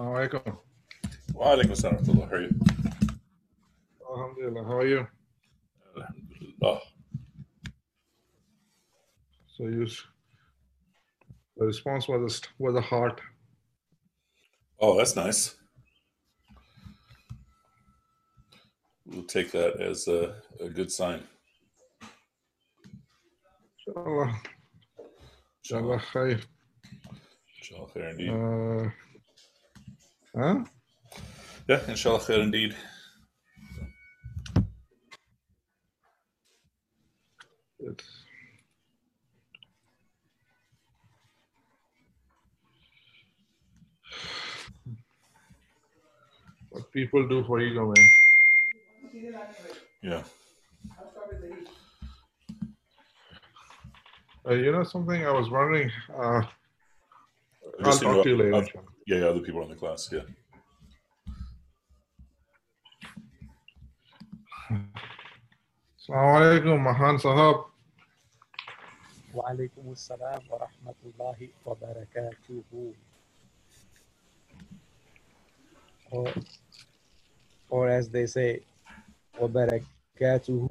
Assalamualaikum. Walaikum assalam. warahmatullah. How are you? Alhamdulillah. How are you? Alhamdulillah. So you, the response was a, was a heart. Oh, that's nice. We'll take that as a, a good sign. Inshallah. Inshallah khair. Inshallah khair indeed. Uh, huh? Yeah, inshallah khair indeed. What people do for ego, man. Yeah. Uh, you know something? I was wondering. Uh, I'll talk to you later uh, inshallah. yeah, yeah, other people in the class. Yeah. Assalamu alaikum, Mahan Sahab. وعليكم السلام ورحمة الله وبركاته. Or, or as they say, وبركاته.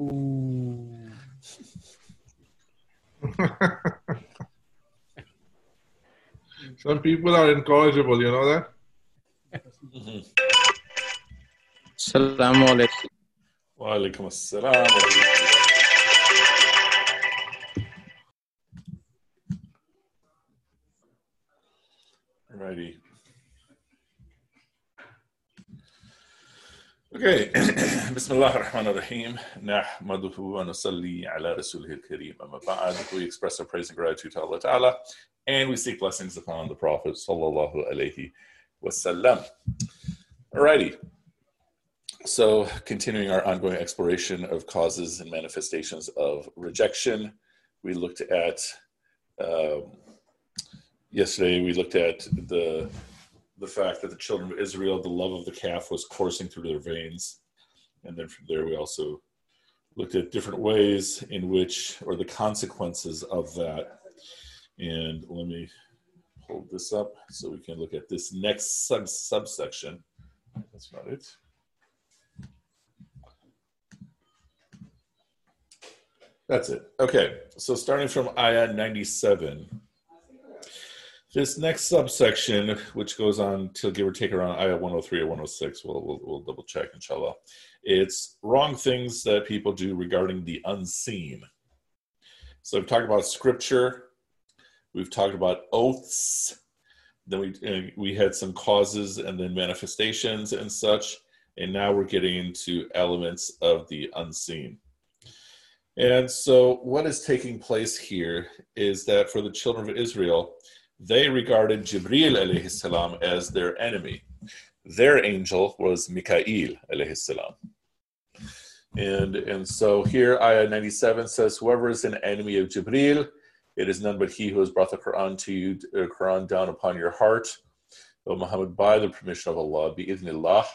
Some people are incorrigible, you know that? Assalamu alaikum. Walaikum assalam. Okay. Bismillah ar-Rahman ar-Rahim. Nahmaduhu wa nusalli ala al-kareem. Amma. We express our praise and gratitude to Allah Ta'ala and we seek blessings upon the Prophet sallallahu alaihi wasallam. Alrighty. So, continuing our ongoing exploration of causes and manifestations of rejection, we looked at um, yesterday. We looked at the the fact that the children of Israel, the love of the calf, was coursing through their veins, and then from there we also looked at different ways in which, or the consequences of that. And let me hold this up so we can look at this next sub subsection. That's not it. That's it. Okay, so starting from ayah 97. This next subsection, which goes on till give or take around ayah 103 or 106, we'll, we'll, we'll double check, inshallah. It's wrong things that people do regarding the unseen. So we've talked about scripture, we've talked about oaths, then we, we had some causes and then manifestations and such, and now we're getting into elements of the unseen. And so, what is taking place here is that for the children of Israel, they regarded Jibril alayhi salam as their enemy. Their angel was Mikael alayhi salam. And, and so here, ayah 97 says, Whoever is an enemy of Jibril, it is none but he who has brought the Quran to you, Quran down upon your heart, O Muhammad, by the permission of Allah, bi idhnillah,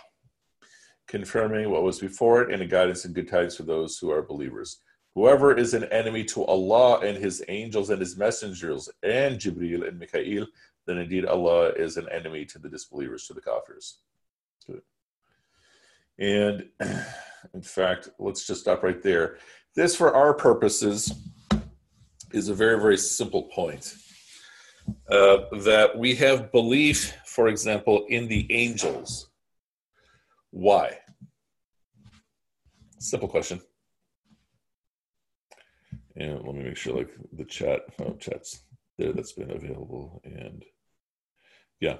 confirming what was before it, and a guidance and good tidings for those who are believers. Whoever is an enemy to Allah and His angels and His messengers and Jibril and Mikael, then indeed Allah is an enemy to the disbelievers, to the kafirs. And in fact, let's just stop right there. This, for our purposes, is a very, very simple point. Uh, that we have belief, for example, in the angels. Why? Simple question. And let me make sure, like the chat, oh, chat's there. That's been available, and yeah.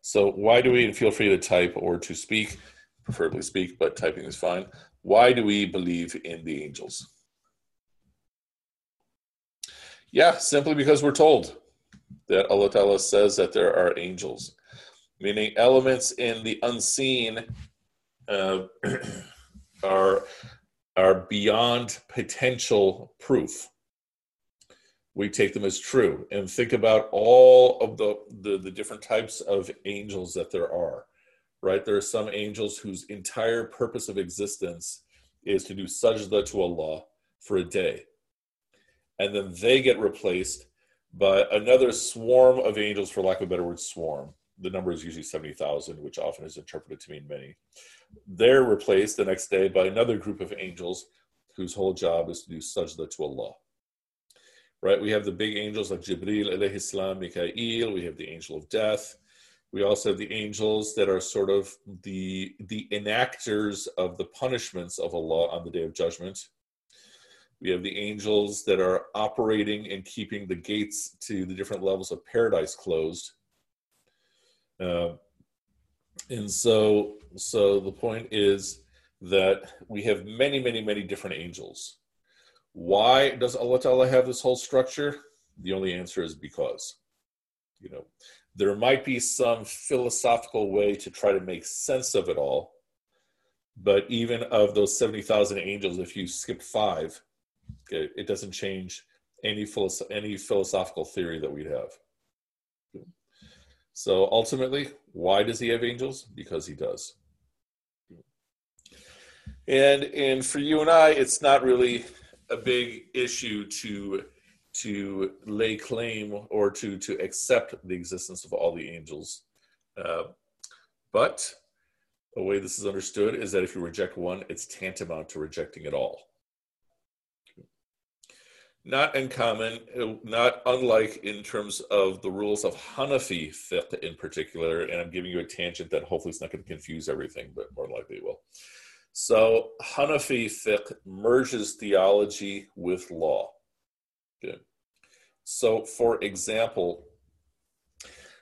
So why do we? Feel free to type or to speak, preferably speak, but typing is fine. Why do we believe in the angels? Yeah, simply because we're told that Allah Ta'ala says that there are angels, meaning elements in the unseen uh, are are beyond potential proof. We take them as true and think about all of the, the, the different types of angels that there are, right? There are some angels whose entire purpose of existence is to do sajda to Allah for a day. And then they get replaced by another swarm of angels, for lack of a better word, swarm, the number is usually 70,000, which often is interpreted to mean many. They're replaced the next day by another group of angels whose whole job is to do sajda to Allah. Right? We have the big angels like Jibril, alayhi salam, Mikael, we have the angel of death. We also have the angels that are sort of the the enactors of the punishments of Allah on the day of judgment. We have the angels that are operating and keeping the gates to the different levels of paradise closed. Uh, and so, so the point is that we have many, many, many different angels. Why does Allah Ta'ala have this whole structure? The only answer is because. You know, there might be some philosophical way to try to make sense of it all, but even of those 70,000 angels, if you skip five, okay, it doesn't change any, philosoph- any philosophical theory that we'd have. So ultimately, why does he have angels? Because he does. And and for you and I, it's not really a big issue to to lay claim or to to accept the existence of all the angels. Uh, but the way this is understood is that if you reject one, it's tantamount to rejecting it all not uncommon, uh, not unlike in terms of the rules of Hanafi fiqh in particular. And I'm giving you a tangent that hopefully is not going to confuse everything, but more likely it will. So Hanafi fiqh merges theology with law. So, for example,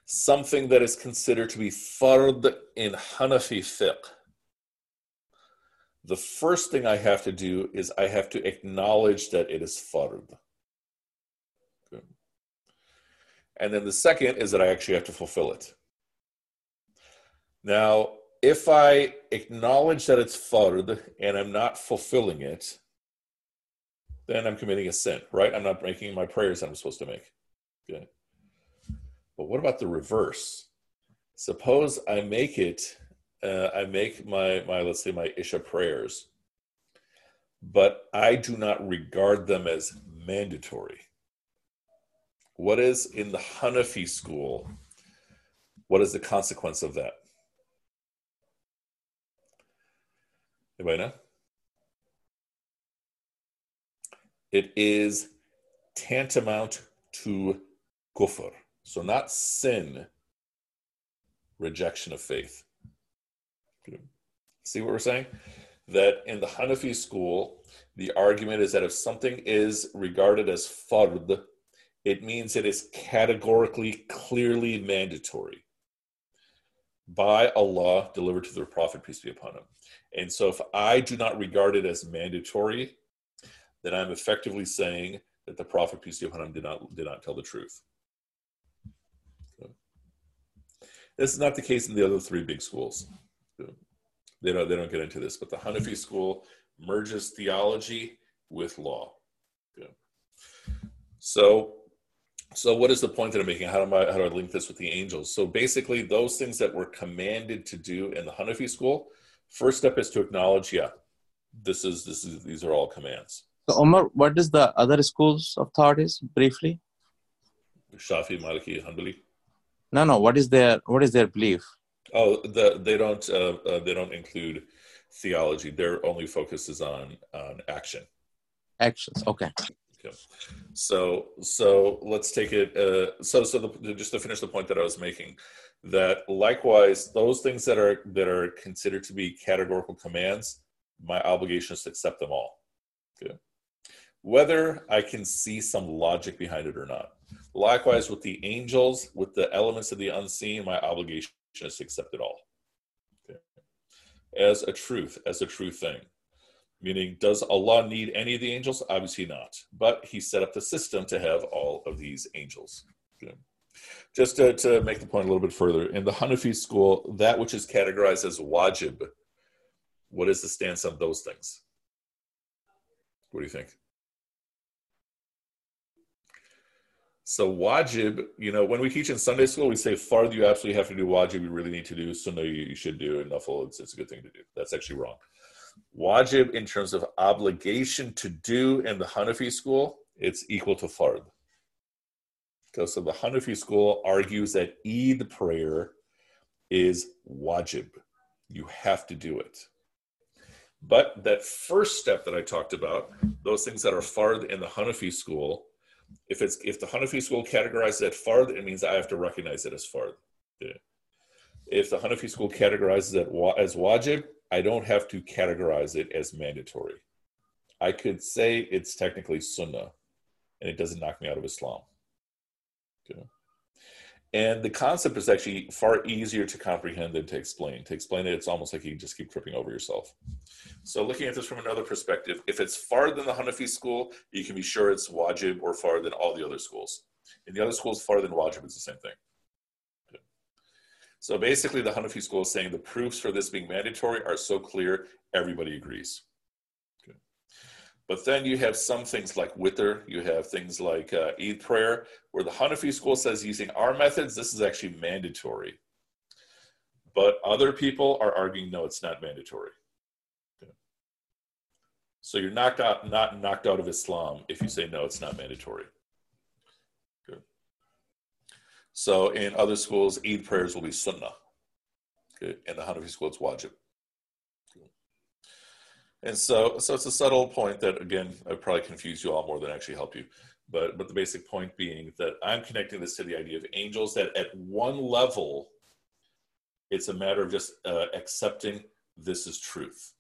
something that is considered to be fard in Hanafi fiqh the first thing I have to do is I have to acknowledge that it is fard. And then the second is that I actually have to fulfill it. Now, if I acknowledge that it's fard and I'm not fulfilling it, then I'm committing a sin, right? I'm not making my prayers that I'm supposed to make. Okay. But what about the reverse? Suppose I make it uh, I make my my let's say my Isha prayers, but I do not regard them as mandatory. What is in the Hanafi school? What is the consequence of that? Anybody know? It is tantamount to kufr. So not sin, rejection of faith. See what we're saying? That in the Hanafi school, the argument is that if something is regarded as fard, it means it is categorically, clearly mandatory by Allah delivered to the Prophet, peace be upon him. And so if I do not regard it as mandatory, then I'm effectively saying that the Prophet, peace be upon him, did not, did not tell the truth. This is not the case in the other three big schools they don't they don't get into this, but the Hanafi mm-hmm. school merges theology with law. Good. So so what is the point that I'm making? How do I how do I link this with the angels? So basically those things that were commanded to do in the Hanafi school, first step is to acknowledge, yeah, this is this is these are all commands. So Omar, what is the other schools of thought is briefly? Shafi, Maliki, Hanbali. No, no. What is their what is their belief? Oh, the, they don't uh, uh, they don't include theology. Their only focus is on on action. Actions. Okay. Okay. So so let's take it. Uh, so so the, just to finish the point that I was making, that likewise those things that are that are considered to be categorical commands, my obligation is to accept them all. Okay. Whether I can see some logic behind it or not. Likewise with the angels, with the elements of the unseen, my obligation just accept it all okay. as a truth, as a true thing. Meaning, does Allah need any of the angels? Obviously not. But He set up the system to have all of these angels. Okay. Just to, to make the point a little bit further, in the Hanafi school, that which is categorized as wajib, what is the stance on those things? What do you think? So wajib, you know, when we teach in Sunday school, we say fard you absolutely have to do wajib, you really need to do sunnah, you, you should do, and nafil, it's, it's a good thing to do. That's actually wrong. Wajib in terms of obligation to do in the Hanafi school, it's equal to fard. Okay, so the Hanafi school argues that Eid prayer is wajib. You have to do it. But that first step that I talked about, those things that are fard in the Hanafi school, if it's if the Hanafi school categorizes it fard, it means I have to recognize it as fard. If the Hanafi school categorizes it as wajib, I don't have to categorize it as mandatory. I could say it's technically sunnah, and it doesn't knock me out of Islam. Okay. And the concept is actually far easier to comprehend than to explain. To explain it, it's almost like you just keep tripping over yourself. So, looking at this from another perspective, if it's fard in the Hanafi school, you can be sure it's wajib or fard in all the other schools. In the other schools, far than wajib, it's the same thing. So, basically, the Hanafi school is saying the proofs for this being mandatory are so clear, everybody agrees. But then you have some things like witr, you have things like uh, Eid prayer, where the Hanafi school says using our methods, this is actually mandatory. But other people are arguing, no, it's not mandatory. Okay. So you're knocked out, not knocked out of Islam if you say, no, it's not mandatory. Good. So in other schools, Eid prayers will be sunnah. Okay. In the Hanafi school, it's wajib. And so, so it's a subtle point that again, I probably confuse you all more than actually help you. But but the basic point being that I'm connecting this to the idea of angels that at one level, it's a matter of just uh, accepting this is truth,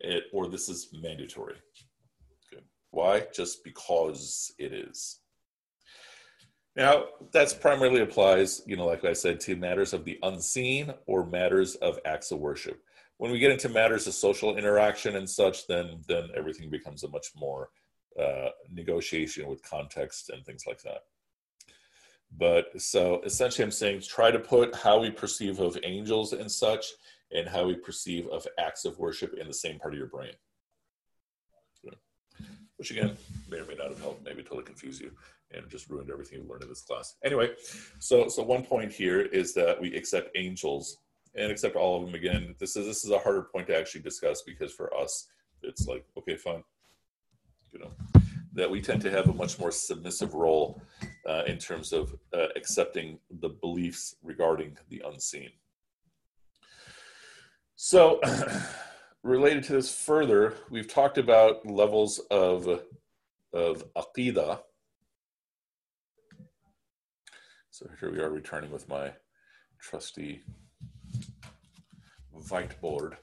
it, or this is mandatory. Good. Why? Just because it is. Now, that's primarily applies, you know, like I said, to matters of the unseen or matters of acts of worship when we get into matters of social interaction and such, then then everything becomes a much more uh, negotiation with context and things like that. But so essentially, I'm saying try to put how we perceive of angels and such, and how we perceive of acts of worship in the same part of your brain. Which again may or may not have helped, maybe totally confuse you and just ruined everything you learned in this class. Anyway, so so one point here is that we accept angels and accept all of them again. This is this is a harder point to actually discuss because for us, it's like okay, fine, you know, that we tend to have a much more submissive role uh, in terms of uh, accepting the beliefs regarding the unseen. So, related to this further, we've talked about levels of of aqidah. So here we are returning with my trusty whiteboard.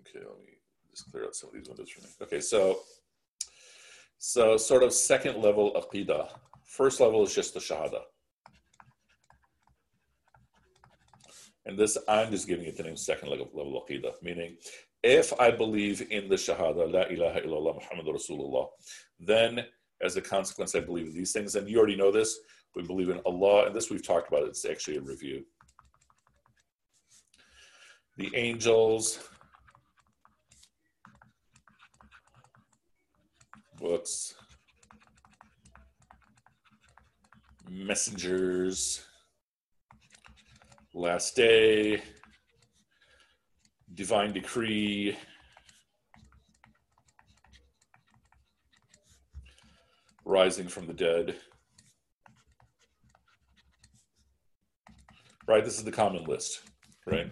Okay, let me just clear out some of these windows for me. Okay, so so sort of second level of aqidah. First level is just the shahada. And this, I'm just giving it the name second level, level aqidah, meaning if I believe in the shahada, la ilaha illallah Muhammad Rasulullah, then as a consequence, I believe these things. And you already know this. We believe in Allah, and this we've talked about. It's actually a review the angels, books, messengers, last day, divine decree, rising from the dead. Right, this is the common list, right?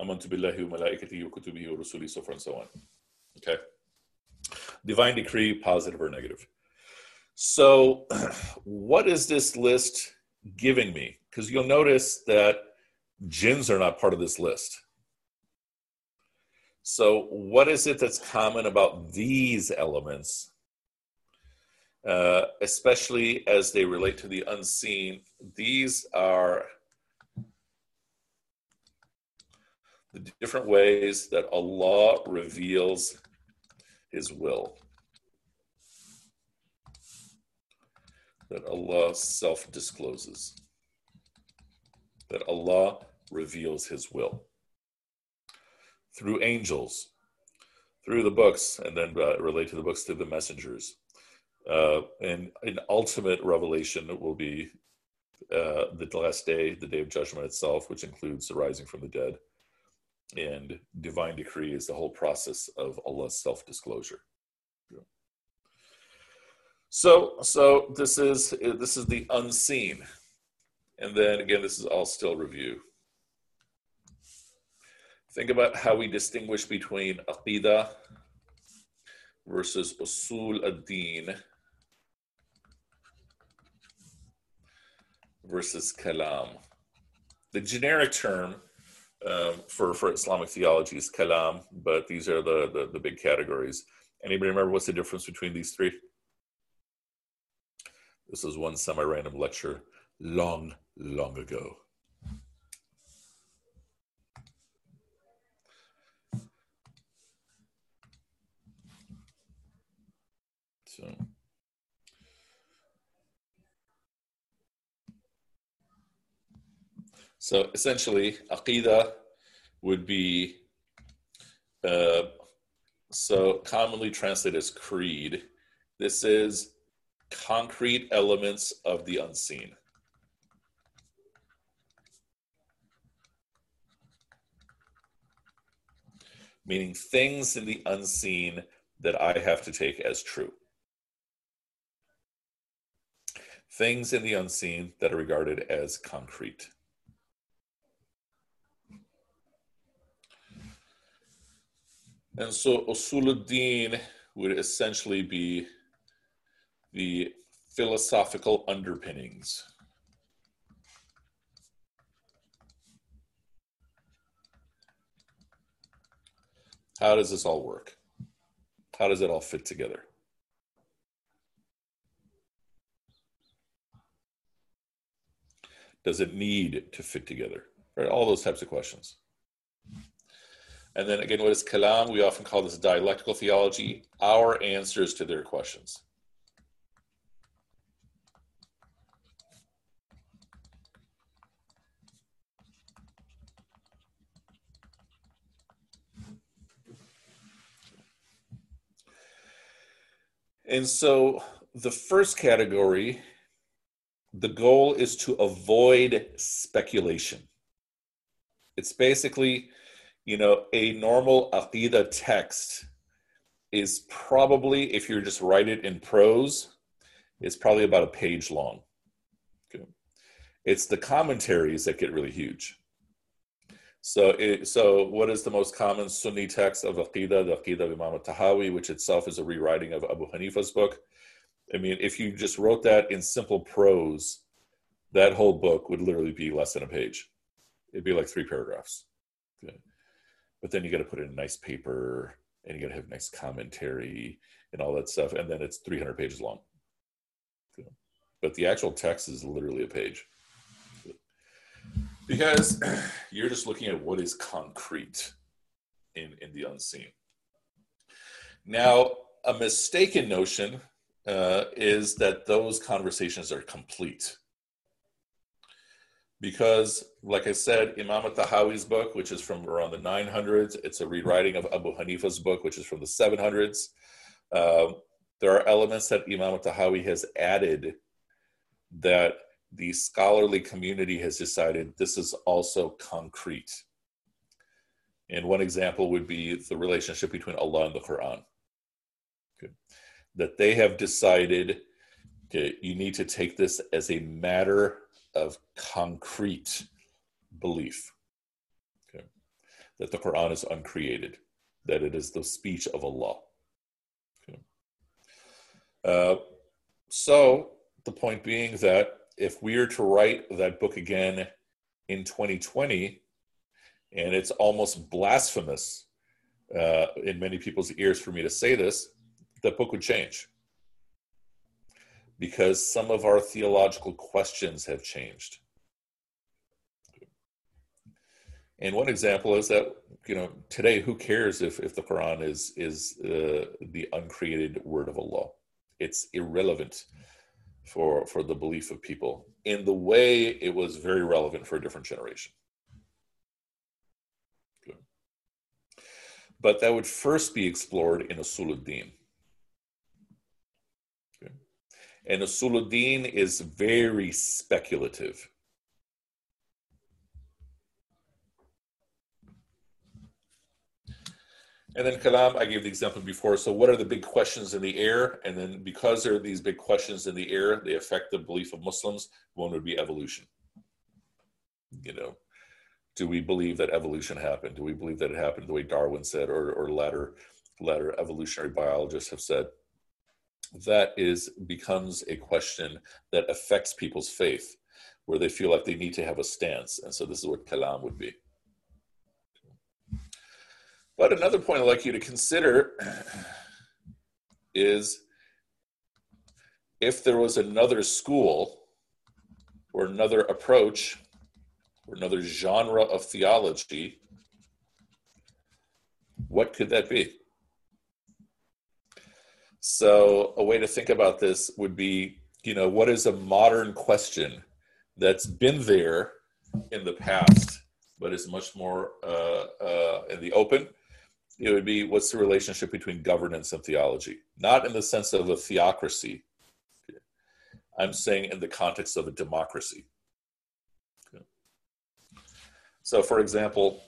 Amantu billahi wa malaikatihi wa kutubihi wa rusuli, so forth and so on. Okay. Divine decree, positive or negative. So, what is this list giving me? Because you'll notice that jinns are not part of this list. So, what is it that's common about these elements, uh, especially as they relate to the unseen? These are the different ways that Allah reveals His will. That Allah self discloses. That Allah reveals His will. Through angels, through the books, and then uh, relate to the books through the messengers. Uh, and an ultimate revelation will be uh, the last day, the day of judgment itself, which includes the rising from the dead and divine decree is the whole process of Allah's self-disclosure. So, so this is this is the unseen, and then again, this is all still review. think about how we distinguish between aqidah versus usul ad-din versus kalam. The generic term um, for, for Islamic theology is kalam, but these are the, the, the big categories. Anybody remember what's the difference between these three? This was one semi random lecture long, long ago. So. So essentially, aqidah would be uh, so commonly translated as creed. This is concrete elements of the unseen. Meaning things in the unseen that I have to take as true. Things in the unseen that are regarded as concrete. And so Usuluddin would essentially be the philosophical underpinnings. How does this all work? How does it all fit together? Does it need to fit together? Right? All those types of questions. And then again, what is kalam? We often call this dialectical theology, our answers to their questions. And so the first category, the goal is to avoid speculation. It's basically you know, a normal Aqidah text is probably, if you're just write it in prose, is probably about a page long. Okay. It's the commentaries that get really huge. So, it, so what is the most common Sunni text of Aqidah? The Aqidah of Imam Tahawi, which itself is a rewriting of Abu Hanifa's book. I mean, if you just wrote that in simple prose, that whole book would literally be less than a page. It'd be like three paragraphs. Okay but then you got to put in nice paper and you got to have nice commentary and all that stuff and then it's 300 pages long. But the actual text is literally a page. Because you're just looking at what is concrete in in the unseen. Now a mistaken notion uh, is that those conversations are complete because, like I said, Imam Tahawi's book, which is from around the 900s, it's a rewriting of Abu Hanifa's book, which is from the 700s. Uh, there are elements that Imam Tahawi has added that the scholarly community has decided this is also concrete. And one example would be the relationship between Allah and the Quran. Okay. That they have decided okay, you need to take this as a matter of concrete belief okay? that the Quran is uncreated, that it is the speech of Allah. Uh, so, the point being that if we are to write that book again in 2020, and it's almost blasphemous uh, in many people's ears for me to say this, that book would change because some of our theological questions have changed. And one example is that you know today, who cares if if the Quran is is uh, the uncreated word of Allah? It's irrelevant for for the belief of people in the way it was very relevant for a different generation. But that would first be explored in Usuluddin. And Usuluddin is very speculative. And then Kalam, I gave the example before. So, what are the big questions in the air? And then, because there are these big questions in the air, they affect the belief of Muslims. One would be evolution. You know, Do we believe that evolution happened? Do we believe that it happened the way Darwin said, or or latter latter evolutionary biologists have said? That is becomes a question that affects people's faith, where they feel like they need to have a stance, and so this is what kalam would be. But another point I'd like you to consider is if there was another school or another approach or another genre of theology, what could that be? So, a way to think about this would be you know, what is a modern question that's been there in the past, but is much more uh, uh, in the open? It would be what's the relationship between governance and theology? Not in the sense of a theocracy, I'm saying in the context of a democracy. So, for example,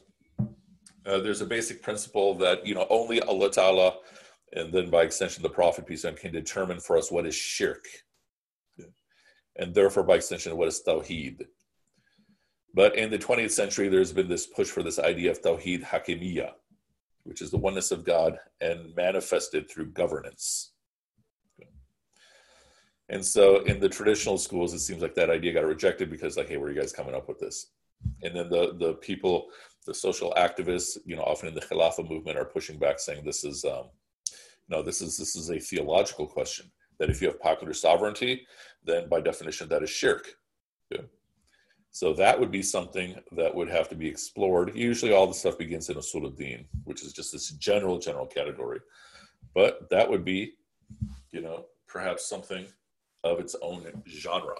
uh, there's a basic principle that you know only Allah Ta'ala, and then by extension the Prophet peace and can determine for us what is shirk, and therefore by extension what is tawheed. But in the 20th century, there's been this push for this idea of tawheed hakimiyya, which is the oneness of God and manifested through governance. And so in the traditional schools, it seems like that idea got rejected because like, hey, where are you guys coming up with this? And then the the people, the social activists, you know, often in the Khilafah movement are pushing back saying this is um, no, this is this is a theological question. That if you have popular sovereignty, then by definition that is shirk. Yeah. So that would be something that would have to be explored. Usually all the stuff begins in Usul al-Din, which is just this general, general category. But that would be, you know, perhaps something of its own genre.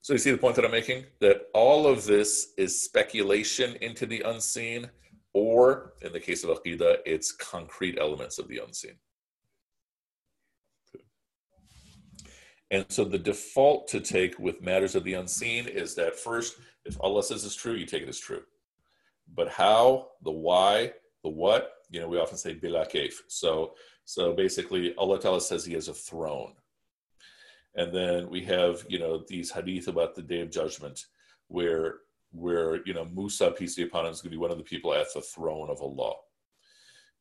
So you see the point that I'm making? That all of this is speculation into the unseen, or in the case of Aqidah, it's concrete elements of the unseen. And so the default to take with matters of the unseen is that first, if Allah says it's true, you take it as true. But how, the why, the what, you know, we often say bila. So so basically, Allah Ta'ala says He has a throne. And then we have, you know, these hadith about the day of judgment where where you know Musa, peace be upon him, is going to be one of the people at the throne of Allah.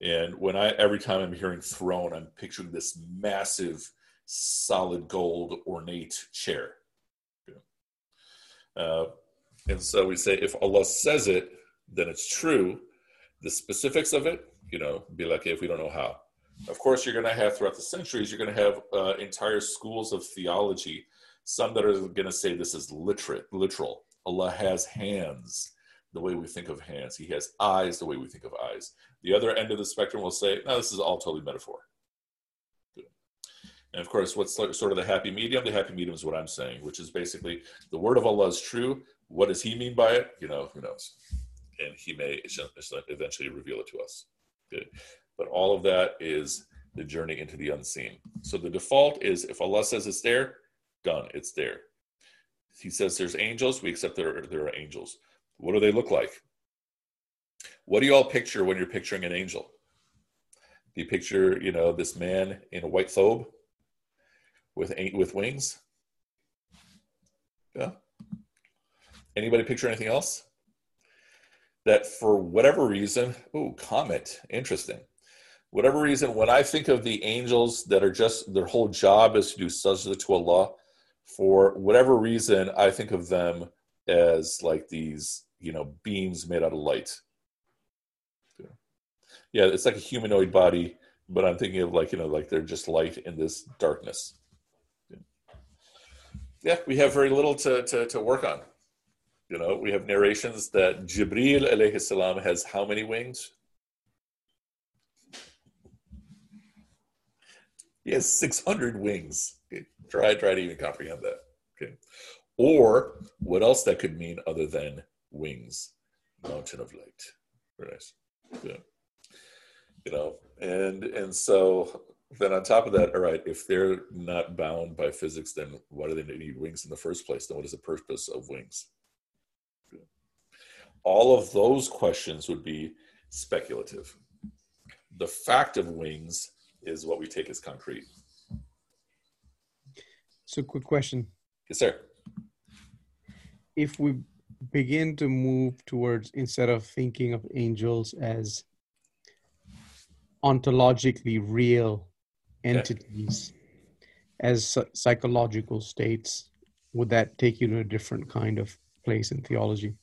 And when I every time I'm hearing throne, I'm picturing this massive, solid gold, ornate chair. Uh, and so we say, if Allah says it, then it's true. The specifics of it, you know, be like if we don't know how. Of course, you're going to have throughout the centuries, you're going to have uh, entire schools of theology. Some that are going to say this is literate, literal. Allah has hands, the way we think of hands. He has eyes, the way we think of eyes. The other end of the spectrum will say, no, this is all totally metaphor. And of course, what's sort of the happy medium? The happy medium is what I'm saying, which is basically the word of Allah is true. What does He mean by it? You know, who knows? And He may eventually reveal it to us. Good. But all of that is the journey into the unseen. So the default is if Allah says it's there, done, it's there. He says there's angels, we accept there, there are angels. What do they look like? What do you all picture when you're picturing an angel? Do you picture, you know, this man in a white thobe with with wings? Yeah. Anybody picture anything else? That for whatever reason, oh, comet, interesting whatever reason, when I think of the angels that are just their whole job is to do sajda to Allah, for whatever reason, I think of them as like these, you know, beams made out of light. Yeah, it's like a humanoid body, but I'm thinking of like, you know, like they're just light in this darkness. Yeah, we have very little to, to, to work on. You know, we have narrations that Jibril alayhi salam has how many wings? He has 600 wings. Try, try to even comprehend that. Okay. Or what else that could mean other than wings? Mountain of light. Very nice. Yeah. You know, and and so then on top of that, all right, if they're not bound by physics, then why do they need wings in the first place? Then what is the purpose of wings? All of those questions would be speculative. The fact of wings is what we take as concrete. So, quick question: Yes, sir. If we begin to move towards instead of thinking of angels as ontologically real entities as psychological states would that take you to a different kind of place in theology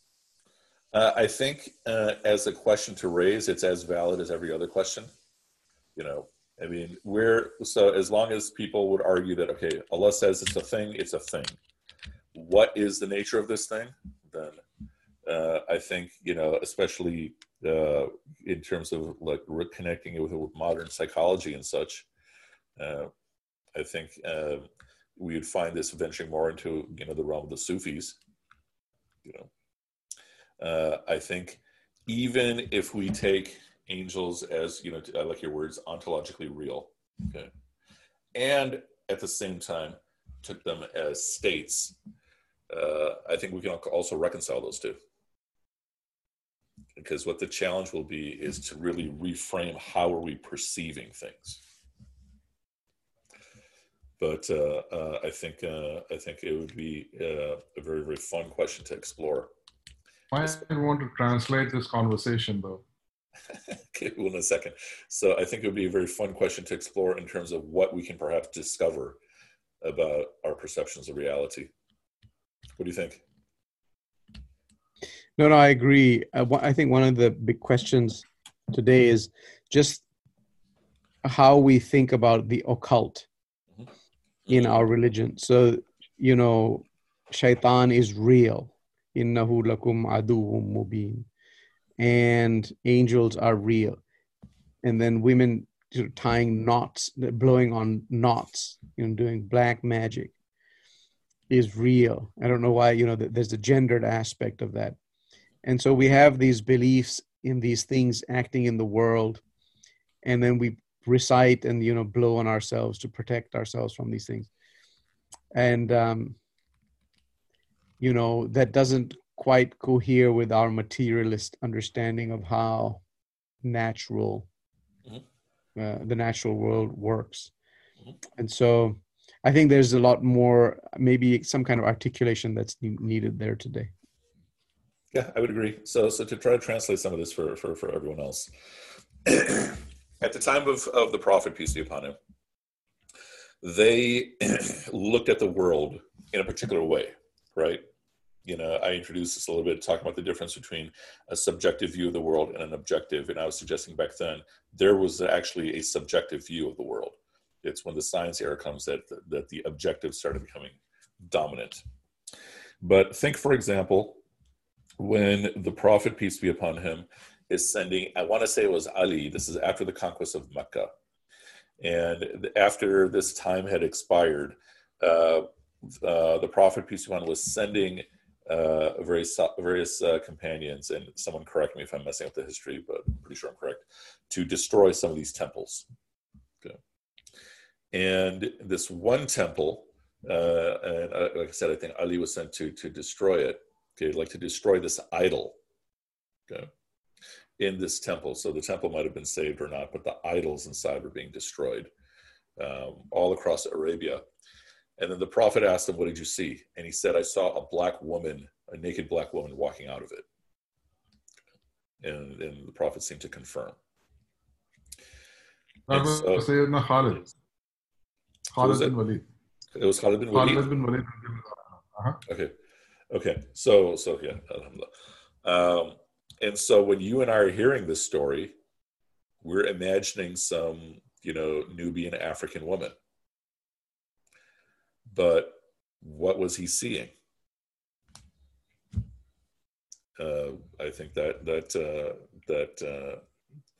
Uh, I think uh, as a question to raise, it's as valid as every other question. You know, I mean, we're so as long as people would argue that okay, Allah says it's a thing, it's a thing. What is the nature of this thing? Then uh, I think you know, especially uh, in terms of like reconnecting it with, with modern psychology and such. Uh, I think uh, we would find this venturing more into you know the realm of the Sufis. You know, uh, I think even if we take angels as you know, I like your words, ontologically real, okay, and at the same time took them as states, uh, I think we can also reconcile those two. Because what the challenge will be is to really reframe how are we perceiving things. But uh, uh, I think uh, I think it would be uh, a very very fun question to explore. I want to translate this conversation though. okay, well, in a second. So I think it would be a very fun question to explore in terms of what we can perhaps discover about our perceptions of reality. What do you think? No, no, I agree. I, I think one of the big questions today is just how we think about the occult Mhm. in our religion. So, you know, shaitan is real. Innahu lakum aduwwum mubin. And angels are real. And then women tying knots, blowing on knots, you know, doing black magic is real. I don't know why, you know, there's a gendered aspect of that. And so we have these beliefs in these things acting in the world, and then we recite and you know blow on ourselves to protect ourselves from these things. And um, you know that doesn't quite cohere with our materialist understanding of how natural Mhm. uh, the natural world works. Mhm. And so I think there's a lot more, maybe some kind of articulation that's ne- needed there today. Yeah, I would agree. So, so to try to translate some of this for for, for everyone else, at the time of of the prophet peace be upon him, they looked at the world in a particular way, right? You know, I introduced this a little bit, talking about the difference between a subjective view of the world and an objective. And I was suggesting back then there was actually a subjective view of the world. It's when the science era comes that that the objective started becoming dominant. But think, for example, when the prophet peace be upon him is sending i want to say it was ali this is after the conquest of mecca and after this time had expired uh, uh, the prophet peace be upon him was sending uh, various various uh, companions and someone correct me if i'm messing up the history but i'm pretty sure i'm correct to destroy some of these temples okay. and this one temple uh, and uh, like i said i think ali was sent to to destroy it okay, like to destroy this idol, okay, in this temple. So the temple might have been saved or not, but the idols inside were being destroyed um, all across Arabia. And then the prophet asked him, What did you see? And he said, I saw a black woman, a naked black woman walking out of it. And, and the prophet seemed to confirm. That And was so- Sayyidina Khalid. Khalid it? bin Walid. It was Khalid bin Walid. Khalid bin Walid. Uh-huh. Okay. Okay. So, so yeah. alhamdulillah. Um, and so when you and I are hearing this story, we're imagining some, you know, Nubian African woman. But what was he seeing? Uh, I think that that uh, that uh,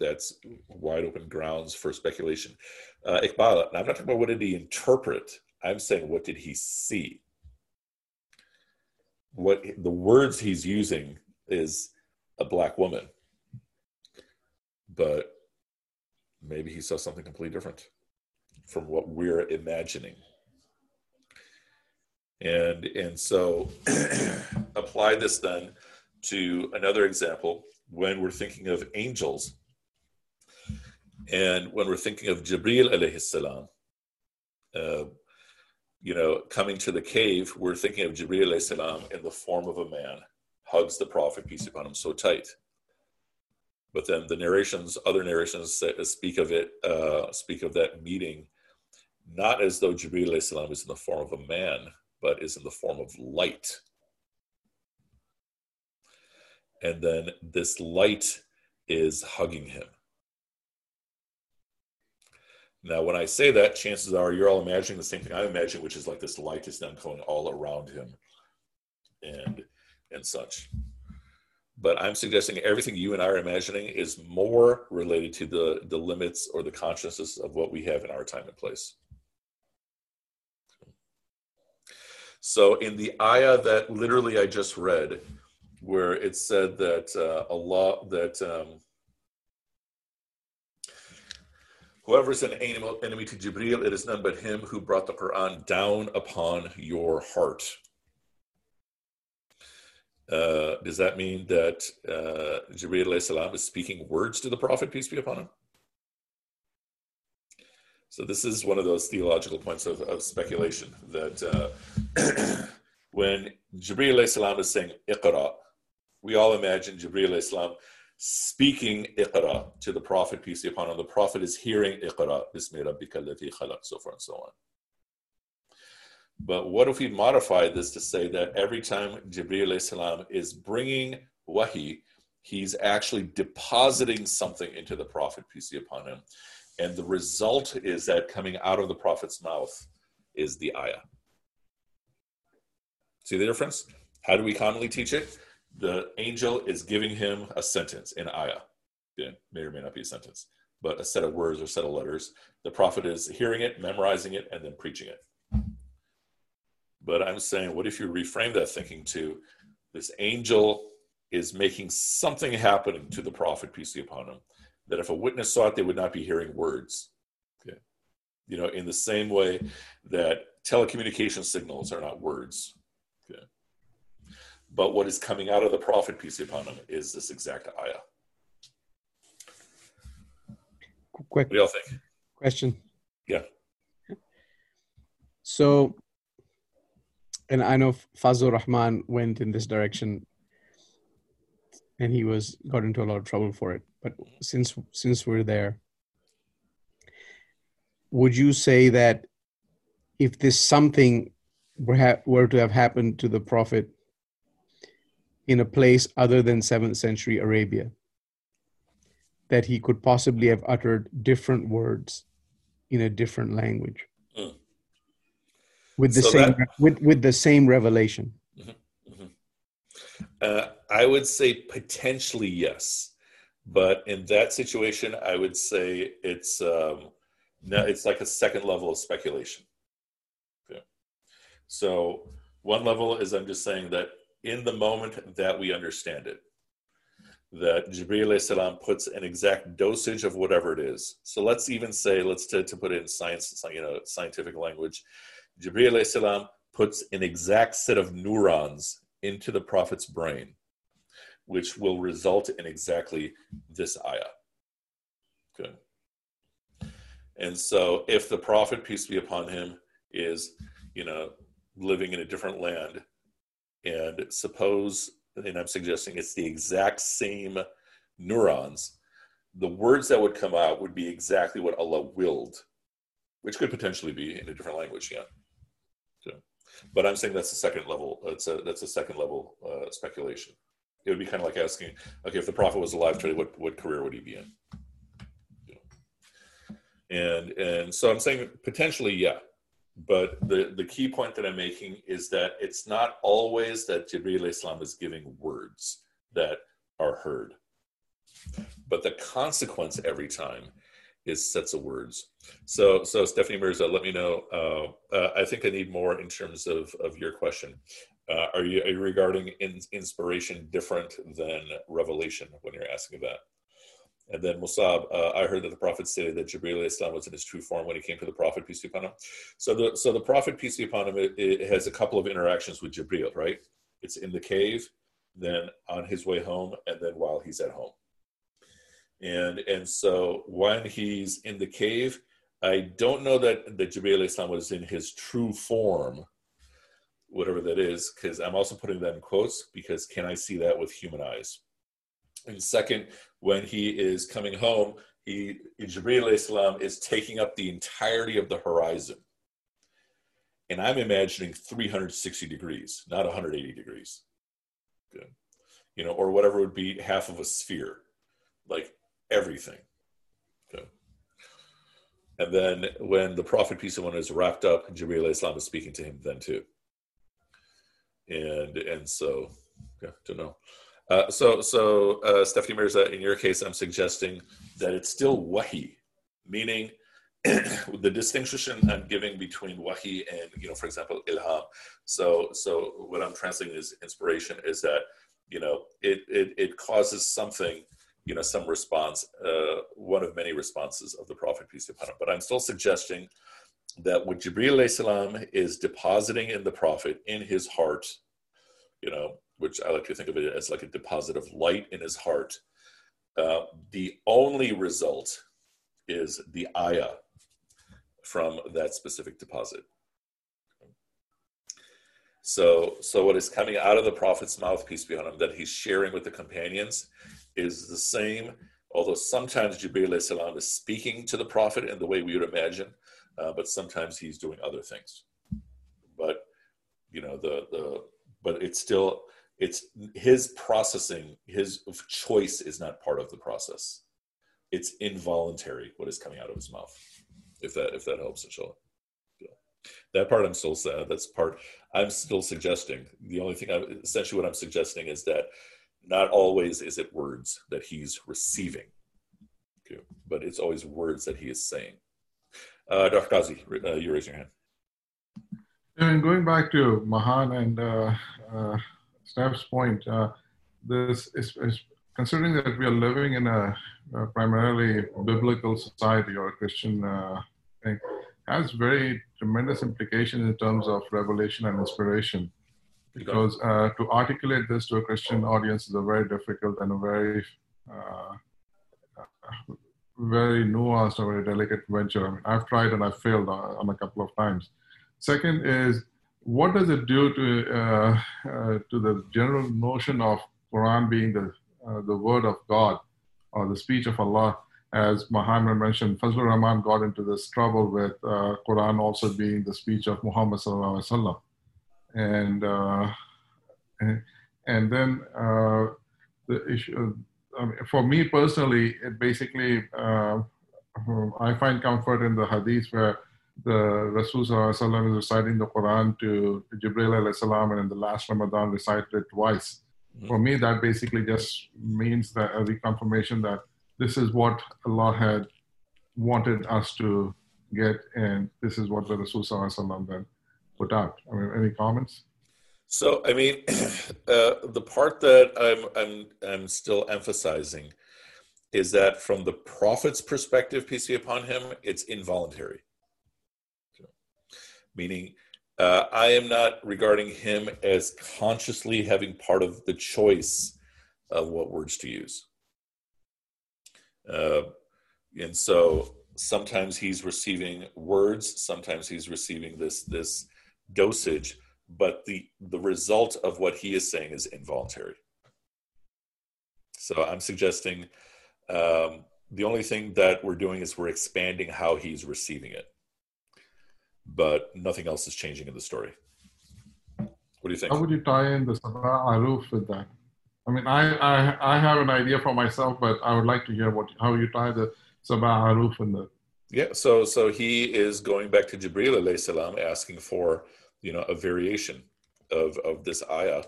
that's wide open grounds for speculation. Uh, Iqbal, I'm not talking about what did he interpret. I'm saying what did he see? what the words he's using is a black woman but maybe he saw something completely different from what we're imagining and and so apply this then to another example when we're thinking of angels and when we're thinking of jibril alayhi salam uh, you know, coming to the cave, we're thinking of Jibreel alayhi salam in the form of a man, hugs the Prophet, peace upon him, so tight. But then the narrations, other narrations say, speak of it, uh, speak of that meeting, not as though Jibreel salam is in the form of a man, but is in the form of light. And then this light is hugging him. Now, when I say that, chances are you're all imagining the same thing I'm imagining, which is like this light is then going all around him and and such. But I'm suggesting everything you and I are imagining is more related to the, the limits or the consciousness of what we have in our time and place. So in the ayah that literally I just read, where it said that uh, Allah, that um, whoever is an enemy to Jibril, it is none but him who brought the Quran down upon your heart. Uh, does that mean that uh, Jibreel salam is speaking words to the Prophet, peace be upon him? So this is one of those theological points of, of speculation that uh, when Jibreel salam is saying Iqra, we all imagine Jibreel salam speaking Iqra to the Prophet, peace be upon him. The Prophet is hearing Iqra, Bismi Rabbika khalaq, so forth and so on. But what if we modify this to say that every time Jibreel salam is bringing wahi, he's actually depositing something into the Prophet, peace be upon him. And the result is that coming out of the Prophet's mouth is the ayah. See the difference? How do we commonly teach it? The angel is giving him a sentence in ayah. May or may not be a sentence, but a set of words or set of letters. The prophet is hearing it, memorizing it, and then preaching it. But I'm saying, what if you reframe that thinking to this angel is making something happening to the prophet, peace be upon him, that if a witness saw it, they would not be hearing words. Okay. You know, in the same way that telecommunication signals are not words. Okay. But what is coming out of the prophet, peace be upon him, is this exact ayah. Quick what do y'all think? question. Yeah. So and I know Fazlur Rahman went in this direction, and he was got into a lot of trouble for it. But since since we're there, would you say that if this something were, ha- were to have happened to the Prophet in a place other than seventh century Arabia, that he could possibly have uttered different words in a different language? Mm with the so same that, with with the same revelation mm-hmm, mm-hmm. Uh, i would say potentially yes but in that situation i would say it's um, no, it's like a second level of speculation okay. so one level is i'm just saying that in the moment that we understand it that Jibreel salam puts an exact dosage of whatever it is. So let's even say, let's to, to put it in science, you know, scientific language, Jibreel salam puts an exact set of neurons into the prophet's brain, which will result in exactly this ayah. Good. And so if the prophet, peace be upon him, is, you know, living in a different land, and suppose, and I'm suggesting it's the exact same neurons, the words that would come out would be exactly what Allah willed, which could potentially be in a different language, yeah. But I'm saying that's a second level. That's a that's a second level uh, speculation. It would be kind of like asking, okay, if the prophet was alive today, what what career would he be in? And and so I'm saying potentially, yeah. But the the key point that I'm making is that it's not always that Jibreel Islam is giving words that are heard, but the consequence every time is sets of words. So, so Stephanie Mirza, let me know. Uh, uh, I think I need more in terms of, of your question. Uh, are, you, are you regarding in, inspiration different than revelation when you're asking that? And then Musab, uh, I heard that the Prophet stated that Jibreel Islam was in his true form when he came to the Prophet, peace be upon him. So the, so the Prophet, peace be upon him, it, it has a couple of interactions with Jibreel, right? It's in the cave, then on his way home, and then while he's at home and and so when he's in the cave, I don't know that that Jibreel Islam was in his true form whatever that is, because I'm also putting that in quotes because can I see that with human eyes? And second, when he is coming home, he Jibril salam is taking up the entirety of the horizon. And I'm imagining 360 degrees, not 180 degrees. Good. You know, or whatever would be half of a sphere, like everything. And then when the Prophet, peace and one is wrapped up, Jibril is speaking to him then too. And and so, yeah, don't know. Uh, so, so uh, Stephanie Mirza, in your case, I'm suggesting that it's still wahi, meaning the distinction I'm giving between wahi and, you know, for example, ilham. So, so what I'm translating is inspiration is that, you know, it it, it causes something, you know, some response, uh, one of many responses of the Prophet peace be upon him. But I'm still suggesting that what Jibril salam is depositing in the Prophet in his heart, you know, which I like to think of it as like a deposit of light in his heart. Uh, the only result is the ayah from that specific deposit. So, so what is coming out of the prophet's mouth, peace be on him, that he's sharing with the companions, is the same. Although sometimes Jibril salam is speaking to the prophet in the way we would imagine, uh, but sometimes he's doing other things. But you know the the but it's still it's his processing his choice is not part of the process. It's involuntary what is coming out of his mouth if that if that helps inshallah that part i'm still sad. That's part i'm still suggesting. The only thing i essentially what i'm suggesting is that not always is it words that he's receiving. Okay. but it's always words that he is saying uh, dr uh, you raise your hand and going back to mahan and uh, uh Steph's point, uh, this is, is, considering that we are living in a, a primarily biblical society or a Christian uh, thing, has very tremendous implications in terms of revelation and inspiration. Because uh, to articulate this to a Christian audience is a very difficult and a very, very nuanced or very delicate venture. I mean, I've tried and I've failed on, a couple of times. Second is what does it do to uh, uh, to the general notion of Quran being the uh, the word of God or the speech of Allah? As Muhammad mentioned, Fazlur Rahman got into this trouble with uh, Quran also being the speech of Muhammad sallallahu alaihi wasallam, and, uh, and and then uh, the issue. For me personally, it basically I find comfort in the hadith where the Rasul is reciting the Quran to Jibril salam and in the last Ramadan recited it twice. Mm-hmm. For me, that basically just means that a reconfirmation that this is what Allah had wanted us to get, and this is what the Rasul then put out. I mean, any comments? So, I mean, uh, the part that I'm, I'm, I'm still emphasizing is that from the Prophet's perspective, peace be upon him, it's involuntary meaning uh, I am not regarding him as consciously having part of the choice of what words to use. Uh, and so sometimes he's receiving words, sometimes he's receiving this this dosage, but the the result of what he is saying is involuntary. So I'm suggesting um, the only thing that we're doing is we're expanding how he's receiving it but nothing else is changing in the story. What do you think? How would you tie in the Sab'ah Ahruf with that? I mean, I, I I have an idea for myself, but I would like to hear what how you tie the Sab'ah Ahruf in the. Yeah, so so he is going back to Jibril alayhi salam, asking for you know a variation of of this ayah.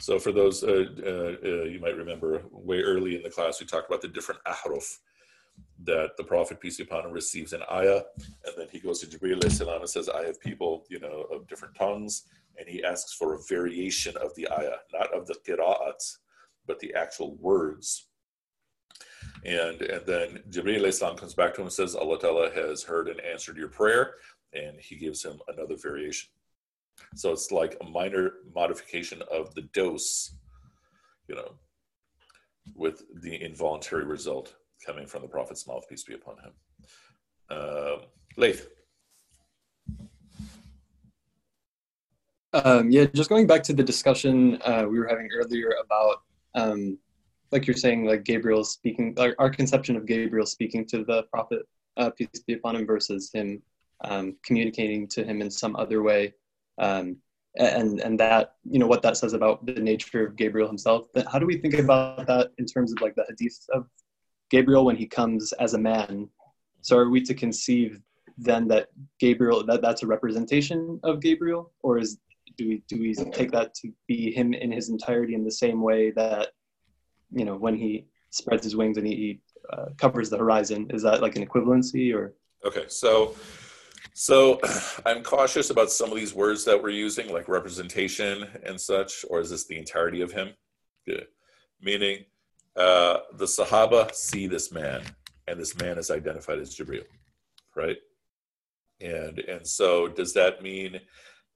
So for those uh, uh, uh, you might remember, way early in the class we talked about the different ahruf that the Prophet, peace be upon him, receives an ayah, and then he goes to Jibreel and says, I have people, you know, of different tongues, and he asks for a variation of the ayah, not of the qira'at, but the actual words. And, and then Jibreel Islam comes back to him and says, Allah Ta'ala has heard and answered your prayer, and he gives him another variation. So it's like a minor modification of the dose, you know, with the involuntary result coming from the Prophet's mouth, peace be upon him. Uh, Laith. Um, yeah, just going back to the discussion uh, we were having earlier about, um, like you're saying, like Gabriel speaking, our, our conception of Gabriel speaking to the prophet, uh, peace be upon him, versus him um, communicating to him in some other way, um, and and that you know what that says about the nature of Gabriel himself. But how do we think about that in terms of like the hadith of Gabriel when he comes as a man? So are we to conceive then that Gabriel that that's a representation of Gabriel, or is do we do we take that to be him in his entirety in the same way that you know when he spreads his wings and he uh, covers the horizon? Is that like an equivalency or? Okay, so so I'm cautious about some of these words that we're using, like representation and such, or is this the entirety of him? Good. Meaning, uh, the Sahaba see this man, and this man is identified as Jibril, right? And and so does that mean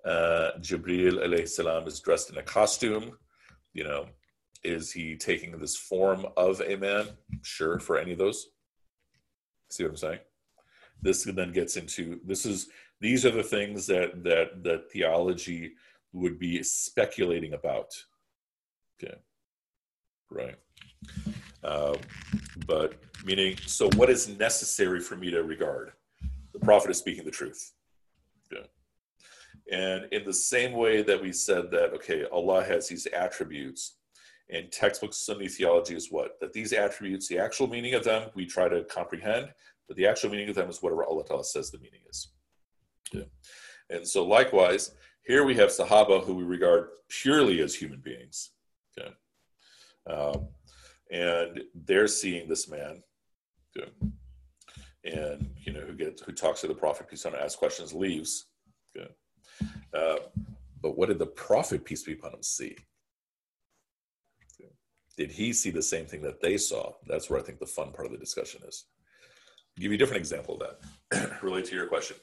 uh, Jibril alayhi salam is dressed in a costume? You know, is he taking this form of a man? Sure, for any of those. See what I'm saying? This then gets into this is these are the things that that that theology would be speculating about. Okay, right. Uh, but meaning, so what is necessary for me to regard? the prophet is speaking the truth. Yeah. And in the same way that we said that, okay, Allah has these attributes, and textbook Sunni theology is what? That these attributes, the actual meaning of them, we try to comprehend, but the actual meaning of them is whatever Allah Ta'ala says the meaning is. Yeah. And so, likewise, here we have Sahaba who we regard purely as human beings. Okay. Um, and they're seeing this man. Okay and you know who gets who talks to the prophet peace upon him, asks questions, leaves. Good. Uh, but what did the prophet peace be upon him see? Did he see the same thing that they saw? That's where I think the fun part of the discussion is. Give you a different example of that, relate to your question.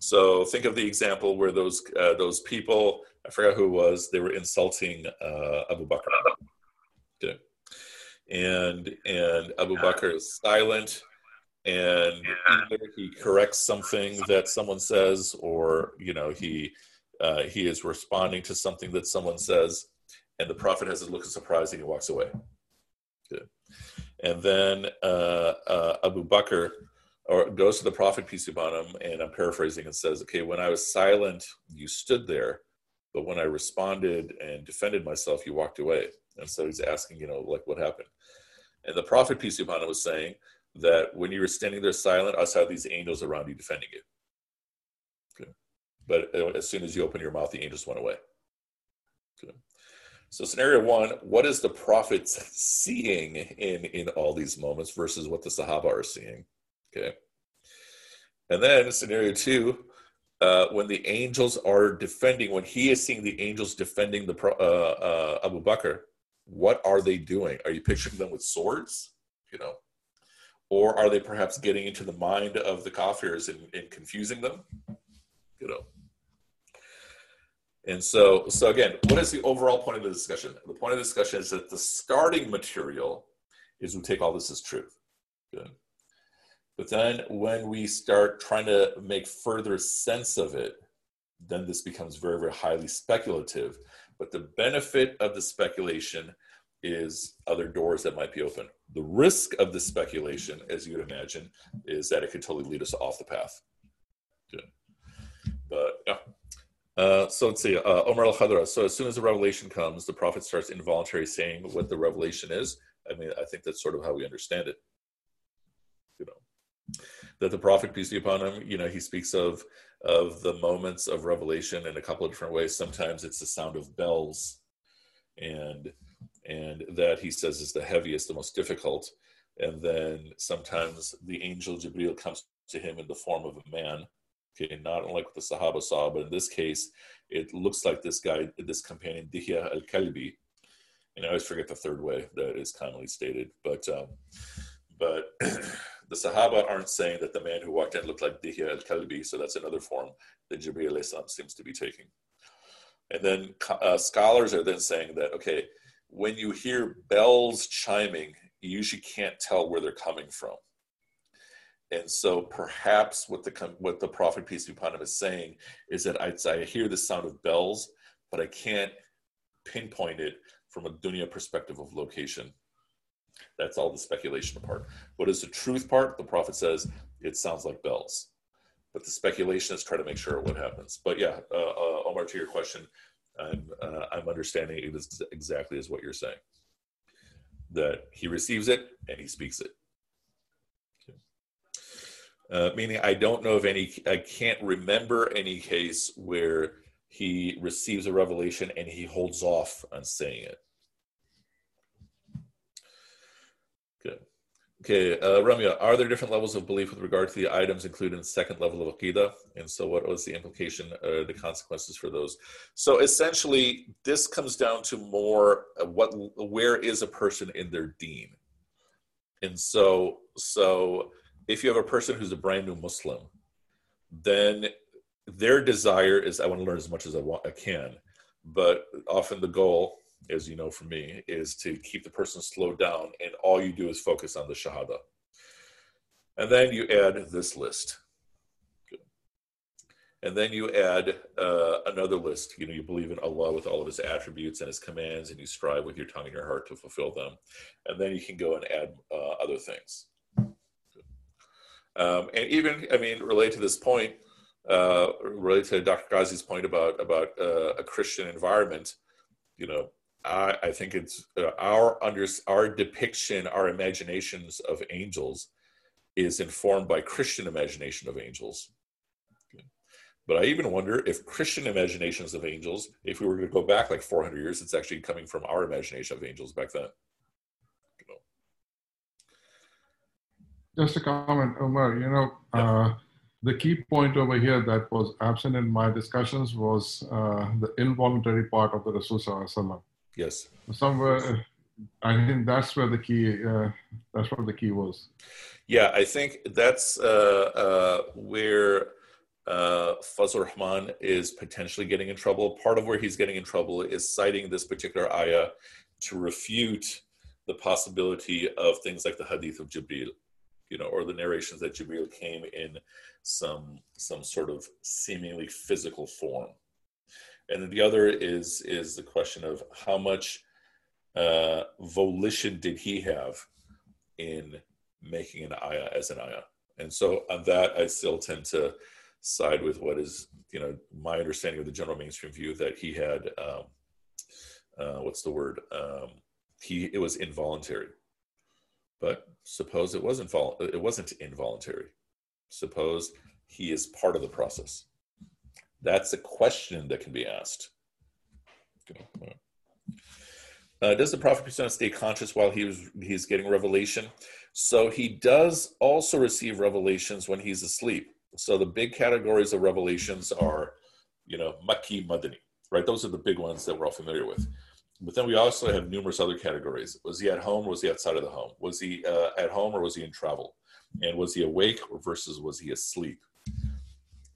So think of the example where those uh, those people, I forgot who it was, they were insulting uh, Abu Bakr. Okay. And and Abu Bakr is silent and either he corrects something that someone says or you know he uh, he is responding to something that someone says and the prophet has a look of surprise and he walks away and then uh, uh, abu bakr or goes to the prophet peace be upon him and i'm paraphrasing and says okay when i was silent you stood there but when i responded and defended myself you walked away and so he's asking you know like what happened and the prophet peace be upon him was saying that when you were standing there silent, I saw these angels around you defending you. Okay. But uh, as soon as you open your mouth, the angels went away. Okay. So scenario one, what is the prophet seeing in in all these moments versus what the Sahaba are seeing? Okay. And then scenario two, uh, when the angels are defending, when he is seeing the angels defending the uh, uh, Abu Bakr, what are they doing? Are you picturing them with swords? You know, or are they perhaps getting into the mind of the Kafirs and, and confusing them? You know. And so, so again, what is the overall point of the discussion? The point of the discussion is that the starting material is we take all this as truth. Good. But then when we start trying to make further sense of it, then this becomes very, very highly speculative. But the benefit of the speculation is other doors that might be open. The risk of the speculation, as you would imagine, is that it could totally lead us off the path. Good. But yeah. Uh, so let's see, uh, Omar al Khadra. So as soon as the revelation comes, the prophet starts involuntarily saying what the revelation is. I mean, I think that's sort of how we understand it. That the prophet, peace be upon him, you know, he speaks of of the moments of revelation in a couple of different ways. Sometimes it's the sound of bells, and and that he says is the heaviest, the most difficult. And then sometimes the angel Jibril comes to him in the form of a man. Okay, not unlike what the Sahaba saw, but in this case, it looks like this guy, this companion, Dihya al Kalbi. And I always forget the third way that is commonly stated. But um, but the Sahaba aren't saying that the man who walked in looked like Dihya al Kalbi, so that's another form that Jibril seems to be taking. And then uh, scholars are then saying that, okay, when you hear bells chiming, you usually can't tell where they're coming from. And so perhaps what the what the prophet peace be upon him is saying is that I, I hear the sound of bells, but I can't pinpoint it from a dunya perspective of location. That's all the speculation part. What is the truth part? The prophet says it sounds like bells. But the speculation is try to make sure what happens. But yeah, uh, uh, Omar, to your question, I'm, uh, I'm understanding it is exactly as what you're saying. That he receives it and he speaks it. Uh, meaning, I don't know of any, I can't remember any case where he receives a revelation and he holds off on saying it. Good. Okay, uh, Ramya, are there different levels of belief with regard to the items included in the second level of Aqidah? And so, what was the implication, uh, the consequences for those? So, essentially, this comes down to more what, where is a person in their deen? And so, so if you have a person who's a brand new Muslim, then their desire is I want to learn as much as I want I can. But often the goal, as you know from me, is to keep the person slowed down and all you do is focus on the Shahada. And then you add this list. And then you add uh, another list. You know, you believe in Allah with all of his attributes and his commands, and you strive with your tongue and your heart to fulfill them. And then you can go and add uh, other things. Um, and even, I mean, relate to this point, uh, related to Dr. Ghazi's point about about uh, a Christian environment, you know, I, I think it's uh, our under our depiction, our imaginations of angels, is informed by Christian imagination of angels. But I even wonder if Christian imaginations of angels, if we were going to go back like 400 years, it's actually coming from our imagination of angels back then. Just a comment, Umar. You know, uh, the key point over here that was absent in my discussions was uh, the involuntary part of the Rasul Sallallahu Yes. Somewhere, I think that's where the key. Uh, that's where the key was. Yeah, I think that's uh, uh, where uh, Fazl Rahman is potentially getting in trouble. Part of where he's getting in trouble is citing this particular ayah to refute the possibility of things like the Hadith of Jibril you know, or the narrations that Jibril came in some some sort of seemingly physical form. And then the other is is the question of how much uh, volition did he have in making an ayah as an ayah. And so on that, I still tend to side with what is, you know, my understanding of the general mainstream view that he had, um, uh, what's the word? Um, he it was involuntary. But suppose it wasn't it wasn't involuntary. Suppose he is part of the process. That's a question that can be asked. Uh, does the prophet Muhammad stay conscious while he was he's getting revelation? So he does also receive revelations when he's asleep. So the big categories of revelations are, you know, Makki Madani, right? Those are the big ones that we're all familiar with. But then we also have numerous other categories. Was he at home or was he outside of the home? Was he uh, at home or was he in travel? And was he awake versus was he asleep?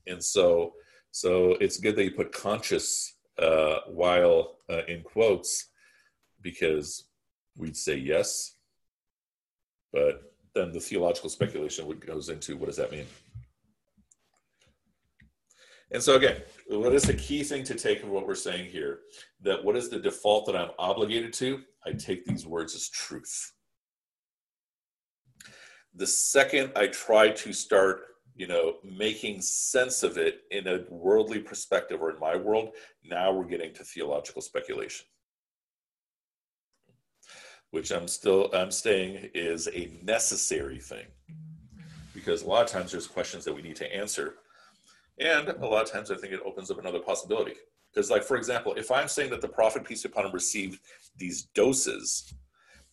And so, so it's good that you put conscious uh, while uh, in quotes because we'd say yes, but then the theological speculation would goes into what does that mean? And so again, what is the key thing to take of what we're saying here? That what is the default that I'm obligated to? I take these words as truth. The second I try to start, you know, making sense of it in a worldly perspective or in my world, now we're getting to theological speculation. Which I'm still I'm saying is a necessary thing. Because a lot of times there's questions that we need to answer and a lot of times I think it opens up another possibility. Because, like, for example, if I'm saying that the prophet, peace be upon him, received these doses,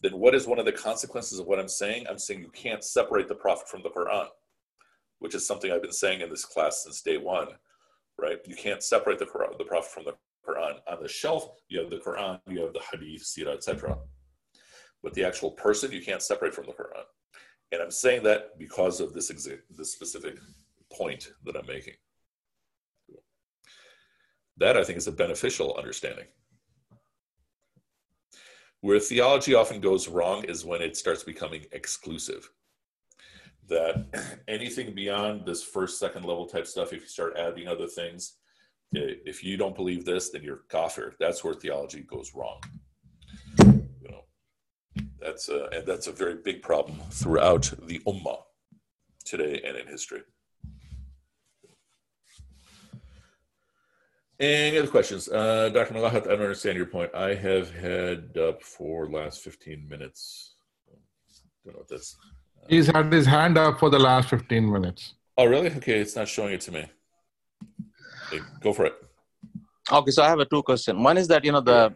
then what is one of the consequences of what I'm saying? I'm saying you can't separate the prophet from the Quran, which is something I've been saying in this class since day one, right? You can't separate the, Quran, the prophet from the Quran. On the shelf, you have the Quran, you have the Hadith, Sirah, etc. But the actual person, you can't separate from the Quran. And I'm saying that because of this, exa- this specific point that I'm making. That I think is a beneficial understanding. Where theology often goes wrong is when it starts becoming exclusive. That anything beyond this first, second level type stuff, if you start adding other things, if you don't believe this, then you're kafir. That's where theology goes wrong. You know, that's a, and that's a very big problem throughout the ummah today and in history. Any other questions? Uh, Dr. Malahat, I don't understand your point. I have had up for last 15 minutes. Don't know what that's. He's had his hand up for the last 15 minutes. Oh, really? Okay, it's not showing it to me. Okay, go for it. Okay, so I have a two question. One is that you know the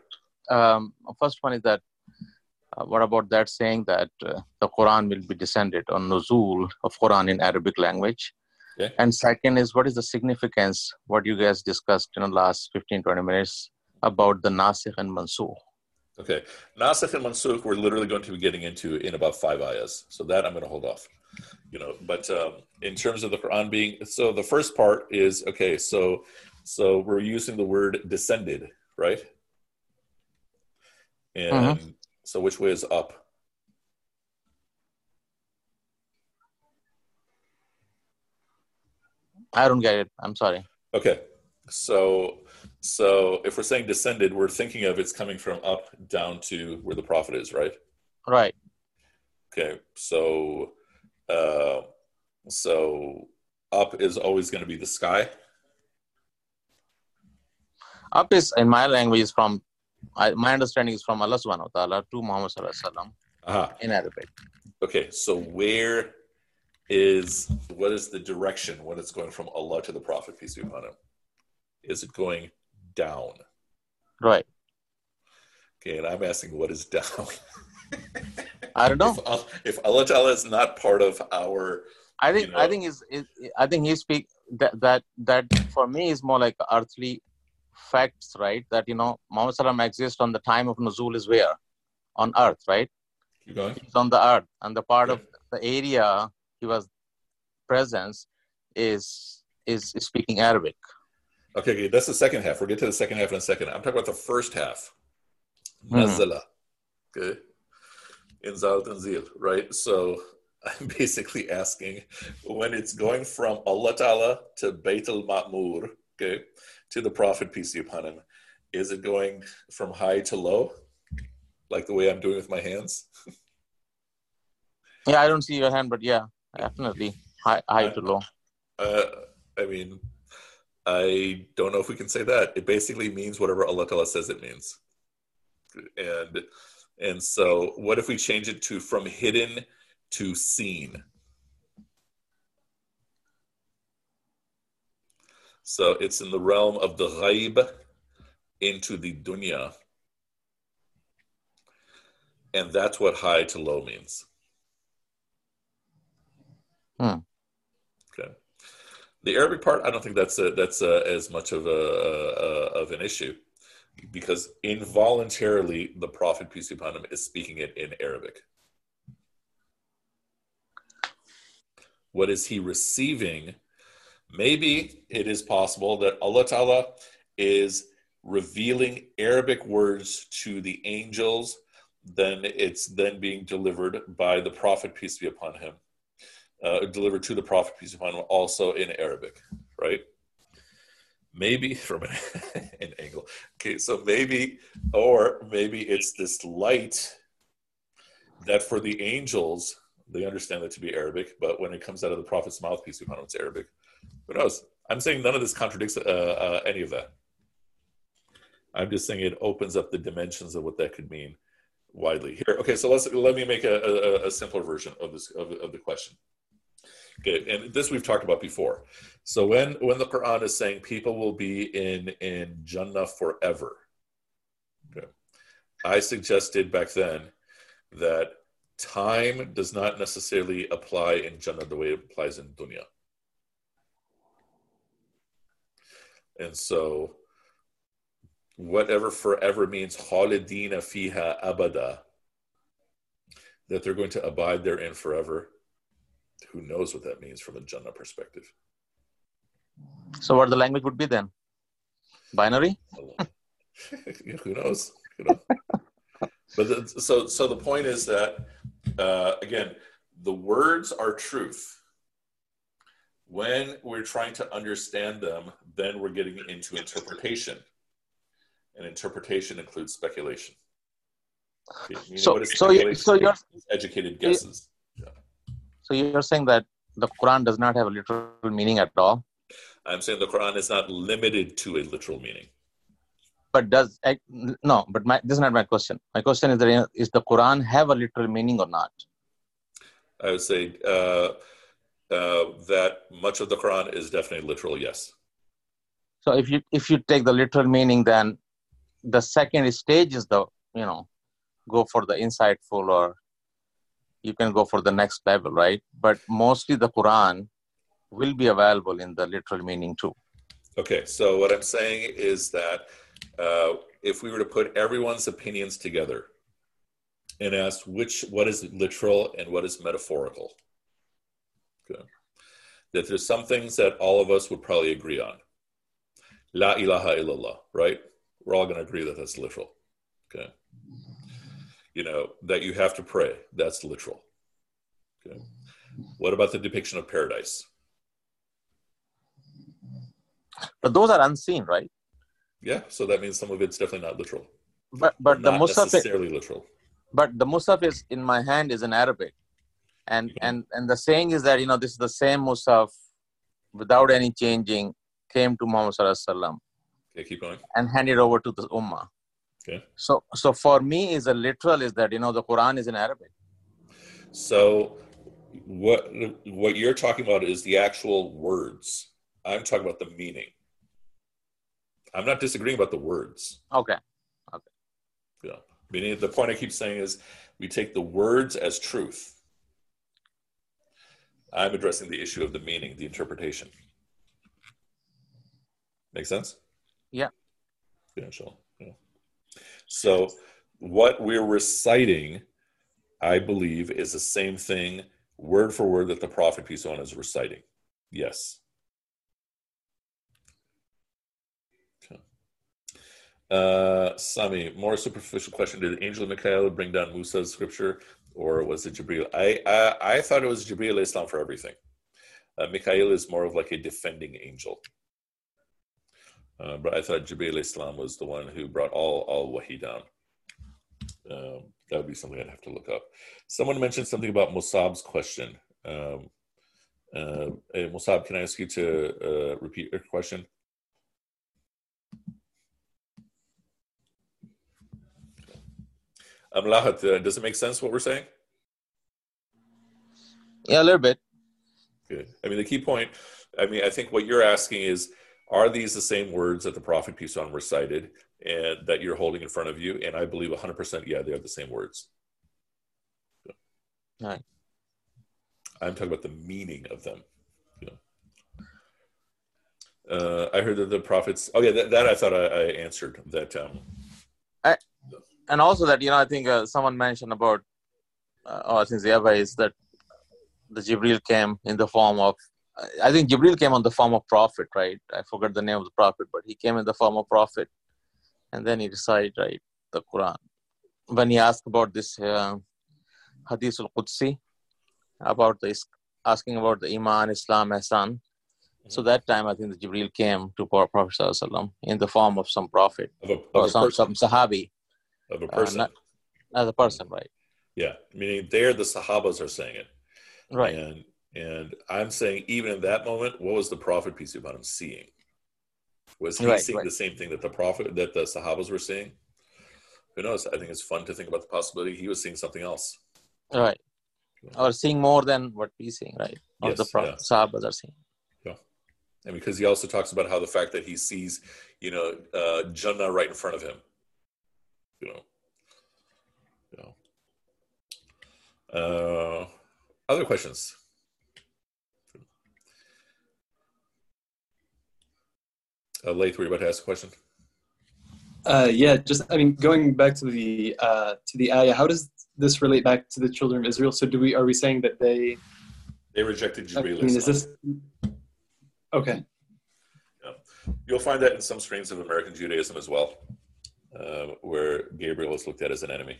um, first one is that uh, what about that saying that uh, the Quran will be descended on nuzul of Quran in Arabic language? Okay. And second is what is the significance what you guys discussed in the last 15 20 minutes about the nasikh and mansukh? Okay, Nasikh and Mansukh, we're literally going to be getting into in about five ayahs. So that I'm going to hold off. You know, but um, in terms of the Quran being, so the first part is okay. So, so we're using the word descended, right? And so, which way is up? I don't get it. I'm sorry. Okay, so so if we're saying descended, we're thinking of it's coming from up down to where the prophet is, right? Right. Okay, so uh, so up is always going to be the sky. Up is in my language is from I, my understanding is from Allah subhanahu wa ta'ala to Muhammad sallallahu alaihi wasallam in Arabic. Okay, so where is what is the direction when it's going from Allah to the Prophet peace be upon him? Is it going down? Right. Okay, and I'm asking what is down. I don't know. If, if Allah is not part of our I think you I think is I think he speak that that that for me is more like earthly facts, right? That you know Muhammad Salam exists on the time of Nuzul is where? On earth, right? keep going. He's on the earth, and the part of the area he was presence is is, is speaking Arabic. Okay, okay, that's the second half. We'll get to the second half in a second. I'm talking about the first half. Hmm. Nazala. Okay. Inzal Tanzil, right? So I'm basically asking when it's going from Allah Ta'ala to Bayt al Ma'mur, okay, to the Prophet, peace be upon him, is it going from high to low? Like the way I'm doing with my hands? Yeah, I don't see your hand, but yeah, definitely high high to low. Uh, I mean, I don't know if we can say that. It basically means whatever Allah Ta'ala says it means. And and so what if we change it to from hidden to seen? So it's in the realm of the ghaib into the dunya. And that's what high to low means. Hmm. The Arabic part, I don't think that's a, that's a, as much of a, a of an issue, because involuntarily the Prophet peace be upon him is speaking it in Arabic. What is he receiving? Maybe it is possible that Allah Ta'ala is revealing Arabic words to the angels, then it's then being delivered by the Prophet, peace be upon him, uh, delivered to the Prophet, peace upon him, also in Arabic, right? Maybe from an, an angle. Okay, so maybe, or maybe it's this light that for the angels, they understand that to be Arabic, but when it comes out of the Prophet's mouth, peace upon him, it's Arabic. Who knows? I'm saying none of this contradicts uh, uh, any of that. I'm just saying it opens up the dimensions of what that could mean widely. Here, okay. So let's let me make a, a, a simpler version of this of, of the question. Okay, and this we've talked about before. So when when the Quran is saying people will be in in Jannah forever, okay, I suggested back then that time does not necessarily apply in Jannah the way it applies in dunya. And so, whatever forever means, khalidina fiha abada, that they're going to abide therein forever. Who knows what that means from a Jannah perspective? So what the language would be then? Binary? Who knows? You know? but the, so, so the point is that uh, again, the words are truth when we're trying to understand them then we're getting into interpretation. And interpretation includes speculation. Okay, meaning So- so you- so you're- educated guesses. So you're saying that the Quran does not have a literal meaning at all, I'm saying the Quran is not limited to a literal meaning. but does I, no? But my, this is not my question. My question is that is the Quran have a literal meaning or not? I would say uh, uh, that much of the Quran is definitely literal, yes. So if you if you take the literal meaning, then the second stage is the you know go for the insightful or you can go for the next level, right? But mostly the Quran will be available in the literal meaning too. Okay, so what I'm saying is that uh, if we were to put everyone's opinions together and ask which what is literal and what is metaphorical, okay, that there's some things that all of us would probably agree on. La ilaha illallah, right? We're all going to agree that that's literal. Okay. You know, that you have to pray, that's literal. Okay. What about the depiction of paradise? But those are unseen, right? Yeah, so that means some of it's definitely not literal. But but the Mushaf necessarily literal. but the Mushaf is in my hand is in Arabic, and Mhm. and and the saying is that you know this is the same Mushaf, without any changing, came to Muhammad Sallallahu Alaihi Wasallam Okay, keep going. and handed over to the Ummah. Okay. So so for me is a literal is that you know the Quran is in Arabic. So what what you're talking about is the actual words. I'm talking about the meaning. I'm not disagreeing about the words. Okay. Okay. Yeah. Meaning the point I keep saying is we take the words as truth. I'm addressing the issue of the meaning, the interpretation. Make sense? Yeah. Yeah, sure. So what we're reciting, I believe, is the same thing, word for word, that the prophet peace on is reciting. Yes. Uh, Sami, more superficial question: Did angel Michael bring down Musa's scripture, or was it Jibril? I I, I thought it was Jibril Islam for everything. Uh, Mikhail is more of like a defending angel. Uh, but I thought Jibril Islam was the one who brought all all wahi down. Um, that would be something I'd have to look up. Someone mentioned something about Musab's question. Um, uh, hey, Musab, can I ask you to uh, repeat your question? Um, Lahat, uh, does it make sense what we're saying? Yeah, a little bit. Good. I mean, the key point, I mean, I think what you're asking is, are these the same words that the prophet peace on recited and that you're holding in front of you? And I believe 100%, yeah, they are the same words. Right. I'm talking about the meaning of them. You know. Uh, I heard that the prophets. Oh yeah, that, that I thought I, I answered. That um, And also that you know I think uh, someone mentioned about uh, oh I think Ziaba is that the Jibril came in the form of I think Jibril came on the form of prophet, right? I forgot the name of the prophet, but he came in the form of prophet, and then he recited right the Quran. When he asked about this uh, Hadith al Qudsi, about this asking about the Iman, Islam, Ihsan. So that time I think the Jibril came to Prophet Sallallahu Alaihi Wasallam in the form of some prophet of a, or of a some, person. some Sahabi Of a uh, person. not- as a person, right? yeah, meaning there the Sahabas are saying it. Right. And and I'm saying even in that moment, what was the prophet peace about him seeing? Was he Right, seeing right. the same thing that the prophet that the Sahabas were seeing? Who knows? I think it's fun to think about the possibility he was seeing something else. Right. Or seeing more than what we're seeing, right? Or Yes, the Prophet yeah. Sahabas are seeing. Yeah. And because he also talks about how the fact that he sees, you know, uh, Jannah right in front of him. You know. You know. Uh, other questions? Uh, Laith, were you about to ask a question? Uh, yeah, just I mean, going back to the uh, to the ayah, how does this relate back to the children of Israel? So, do we are we saying that they? They rejected I mean, is this okay? Yeah. You'll find that in some strains of American Judaism as well, uh, where Gabriel is looked at as an enemy.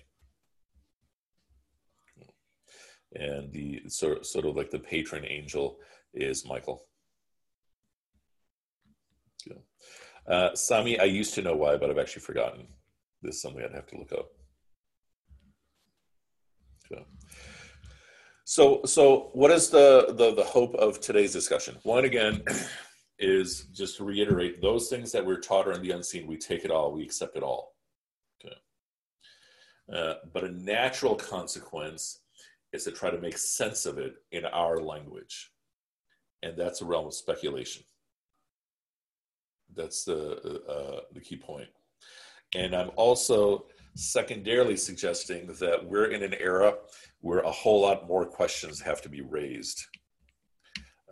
And the sort, sort of like the patron angel is Michael. Yeah. Uh, Sami, I used to know why, but I've actually forgotten. This is something I'd have to look up. So, so, so what is the, the the hope of today's discussion? One again is just to reiterate those things that we're taught are in the unseen. We take it all. We accept it all. Okay. Uh, but a natural consequence is to try to make sense of it in our language, and that's a realm of speculation. That's the uh, the key point. And I'm also secondarily suggesting that we're in an era where a whole lot more questions have to be raised.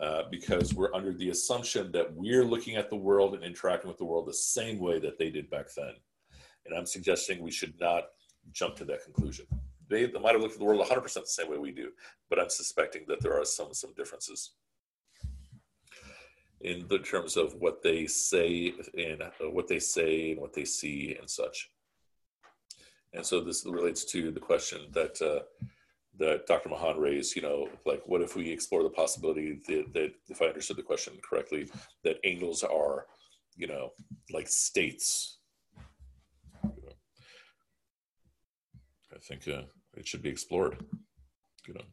Uh, because we're under the assumption that we're looking at the world and interacting with the world the same way that they did back then. And I'm suggesting we should not jump to that conclusion. They, they might have looked at the world 100% the same way we do, but I'm suspecting that there are some some differences in the terms of what they say and uh, what they say and what they see and such. And so this relates to the question that uh, that Dr. Mahan raised. You know, like what if we explore the possibility that, that, if I understood the question correctly, that angels are, you know, like states. I think uh, it should be explored. You know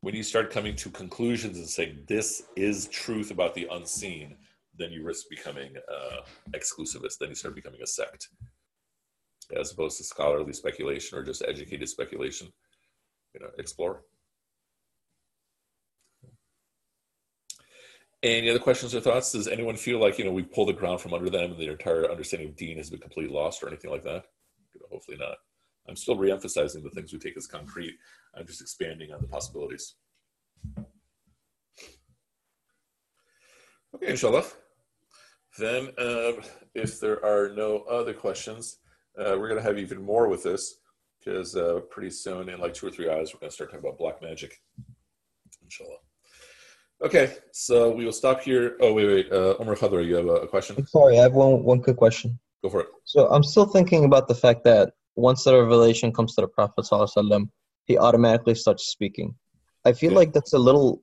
when you start coming to conclusions and saying this is truth about the unseen, then you risk becoming uh, exclusivist. Then you start becoming a sect, as opposed to scholarly speculation or just educated speculation. You know, explore. Any other questions or thoughts? Does anyone feel like you know we pulled the ground from under them and their entire understanding of Dean has been completely lost or anything like that? hopefully not. I'm still re-emphasizing the things we take as concrete. I'm just expanding on the possibilities. Okay, inshallah. Then, uh, if there are no other questions, uh, we're going to have even more with this because uh, pretty soon, in like two or three hours, we're going to start talking about black magic. Inshallah. Okay, so we will stop here. Oh, wait, wait. Uh, Omar Khadra, you have a, a question? Sorry, I have one, one quick question. Go for it. So I'm still thinking about the fact that once the revelation comes to the Prophet ﷺ, he automatically starts speaking. I feel yeah. like that's a little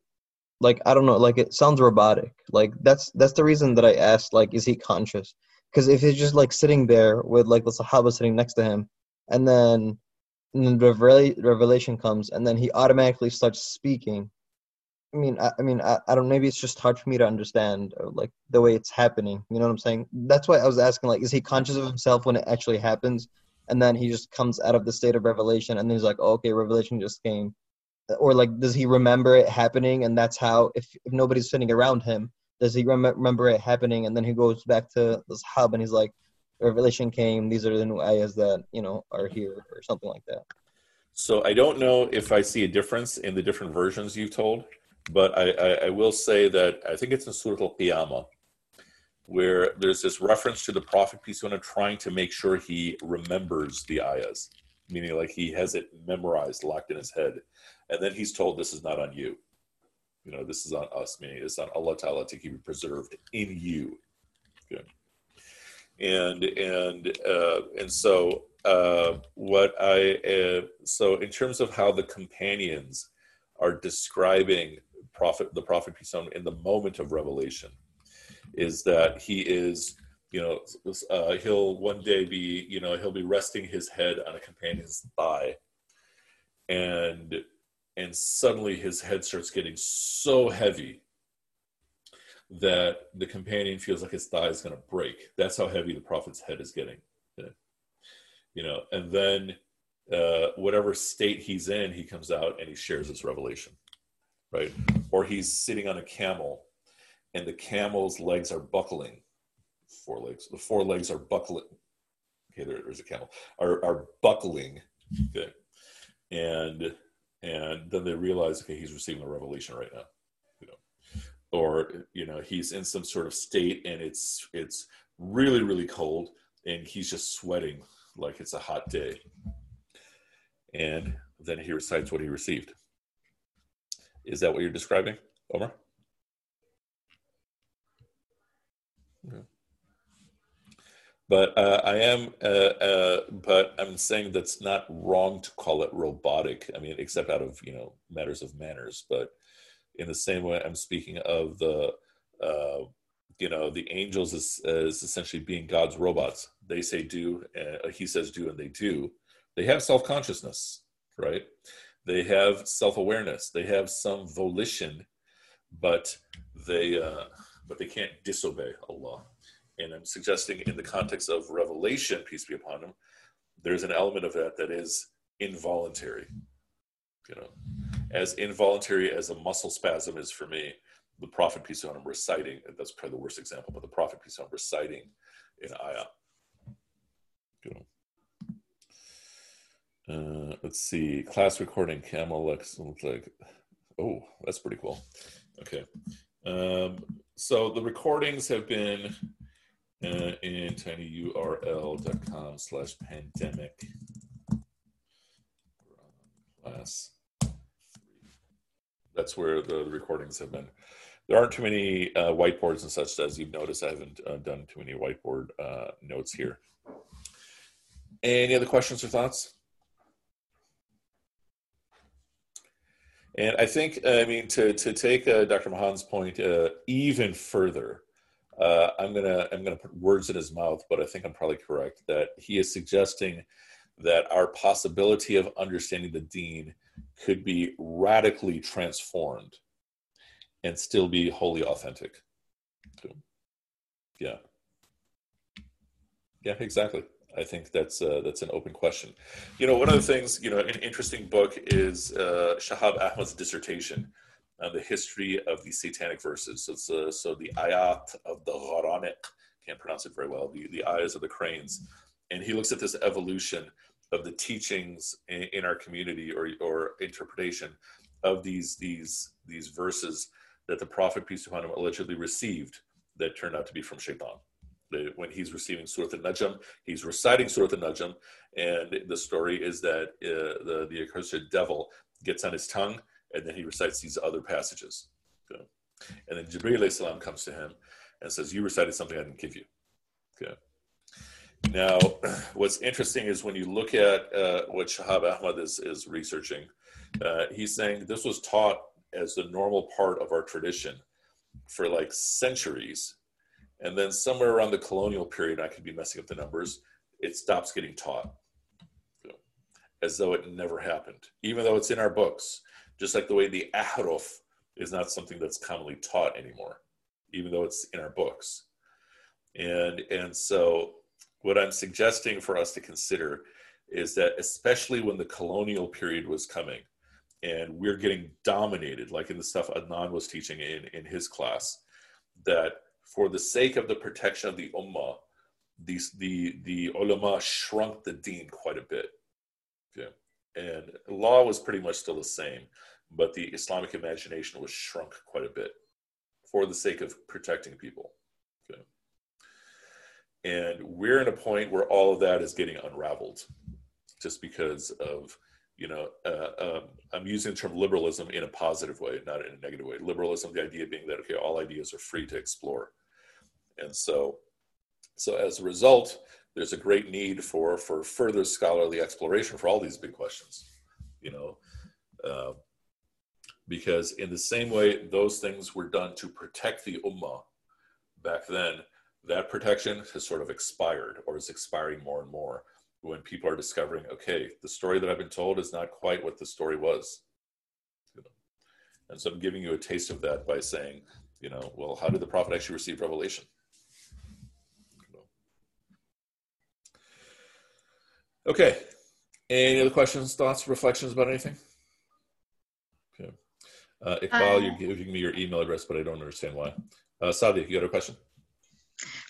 like I don't know, like it sounds robotic. Like that's that's the reason that I asked, like, is he conscious? Because if he's just like sitting there with like the Sahaba sitting next to him, and then and then the revelation comes, and then he automatically starts speaking. I mean, I, I mean, I, I don't. Maybe it's just hard for me to understand, or, like the way it's happening. You know what I'm saying? That's why I was asking, like, is he conscious of himself when it actually happens, and then he just comes out of the state of revelation and he's like oh, okay revelation just came. Or like does he remember it happening? And that's how if, if nobody's sitting around him does he rem- remember it happening? And then he goes back to this hub and he's like revelation came. These are the new ayahs that you know are here or something like that. So i don't know if i see a difference in the different versions you've told but i, I, I will say that i think it's in surah al-qiyamah where there's this reference to the prophet peace be on trying to make sure he remembers the ayahs, meaning like he has it memorized, locked in his head, and then he's told this is not on you. You know, this is on us, meaning it's on Allah Ta'ala to keep it preserved in you. Good. And and uh, and so uh, what I uh, so in terms of how the companions are describing prophet the prophet peace on in the moment of revelation is that he is you know uh, he'll one day be you know he'll be resting his head on a companion's thigh. And and suddenly his head starts getting so heavy that the companion feels like his thigh is going to break. That's how heavy the prophet's head is getting. You know and then uh, whatever state he's in he comes out and he shares his revelation right? Or he's sitting on a camel and the camel's legs are buckling. Four legs. The four legs are buckling. Okay, there, there's a camel. Are are buckling. Okay, and and then they realize, okay, he's receiving a revelation right now. You know, or you know, he's in some sort of state, and it's it's really really cold, and he's just sweating like it's a hot day. And then he recites what he received. Is that what you're describing, Omar? But uh, I am, uh, uh, but I'm saying that's not wrong to call it robotic. I mean, except out of you know matters of manners. But in the same way, I'm speaking of the uh, you know the angels is, is essentially being god's robots. They say do uh, he says do and they do. They have self-consciousness right? They have self-awareness. They have some volition but they uh, but they can't disobey allah. And i'm suggesting in the context of revelation peace be upon him there's an element of that that is involuntary you know. As involuntary as a muscle spasm is for me the prophet peace on him reciting that's probably the worst example but the prophet peace on him reciting in ayah. You know. Uh, let's see. Class recording camel looks, looks like oh that's pretty cool. Okay um, so the recordings have been uh, in tinyurl.com slash pandemic. Class that's where the recordings have been. There aren't too many uh, whiteboards and such as you've noticed i haven't uh, done too many whiteboard uh, notes here. Any other questions or thoughts and i think i mean to, to take uh, dr mahan's point uh, even further uh, i'm gonna i'm gonna put words in his mouth but i think i'm probably correct that he is suggesting that our possibility of understanding the deen could be radically transformed and still be wholly authentic. Yeah. Yeah, exactly. I think that's uh, that's an open question. You know, one of the things, you know, an interesting book is uh, Shahab Ahmad's dissertation on the history of the satanic verses. So, it's, uh, so the ayat of the Gharaniq, can't pronounce it very well, the, the eyes of the cranes. And he looks at this evolution of the teachings in, in our community or, or interpretation of these, these, these verses that the Prophet, peace be upon him, allegedly received that turned out to be from Shaitan. When he's receiving Surah Al-Najm, he's reciting Surah Al-Najm, and the story is that uh, the, the accursed devil gets on his tongue, and then he recites these other passages. Okay. And then Jibreel salam comes to him and says, you recited something I didn't give you. Okay. Now, what's interesting is when you look at uh, what Shahab Ahmad is, is researching, uh, he's saying this was taught as the normal part of our tradition for like centuries. And then somewhere around the colonial period, I could be messing up the numbers, it stops getting taught as though it never happened, even though it's in our books, just like the way the ahruf is not something that's commonly taught anymore, even though it's in our books. And, and so what I'm suggesting for us to consider is that especially when the colonial period was coming and we're getting dominated, like in the stuff Adnan was teaching in, in his class, that for the sake of the protection of the ummah, these, the, the ulama shrunk the deen quite a bit. Okay. And law was pretty much still the same, but the Islamic imagination was shrunk quite a bit for the sake of protecting people. Okay. And we're in a point where all of that is getting unraveled just because of you know, uh, um, I'm using the term liberalism in a positive way, not in a negative way. Liberalism, the idea being that okay, all ideas are free to explore, and so, so as a result, there's a great need for for further scholarly exploration for all these big questions, you know, uh, because in the same way those things were done to protect the ummah back then, that protection has sort of expired or is expiring more and more when people are discovering, okay, the story that I've been told is not quite what the story was. And so I'm giving you a taste of that by saying, you know, well, how did the prophet actually receive revelation? Okay. Any other questions, thoughts, reflections about anything? Okay. Uh, Iqbal, uh, you're giving me your email address, but I don't understand why. Uh, Sadia, you got a question?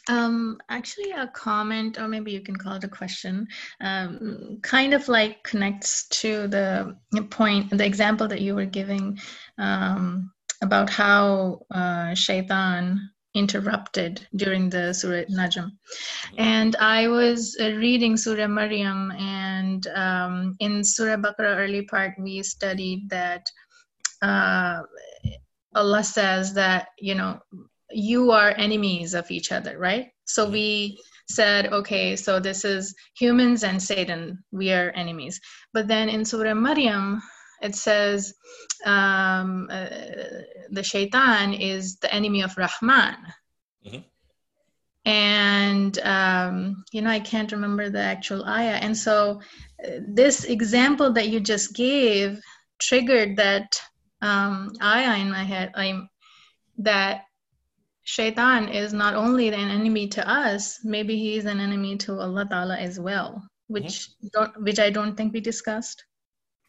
Um, actually, a comment, or maybe you can call it a question, um, kind of like connects to the point, the example that you were giving um, about how uh, Shaitan interrupted during the Surah Najm. And I was uh, reading Surah Maryam, and um, in Surah Baqarah early part, we studied that uh, Allah says that, you know, you are enemies of each other, right? So we said, okay, so this is humans and Satan, we are enemies. But then in Surah Maryam, it says um, uh, the shaitan is the enemy of Rahman. Mhm. And, um, you know, I can't remember the actual ayah. And so uh, this example that you just gave triggered that um, ayah in my head. I'm, that shaitan is not only an enemy to us, maybe he is an enemy to Allah Ta'ala as well, which don't, which I don't think we discussed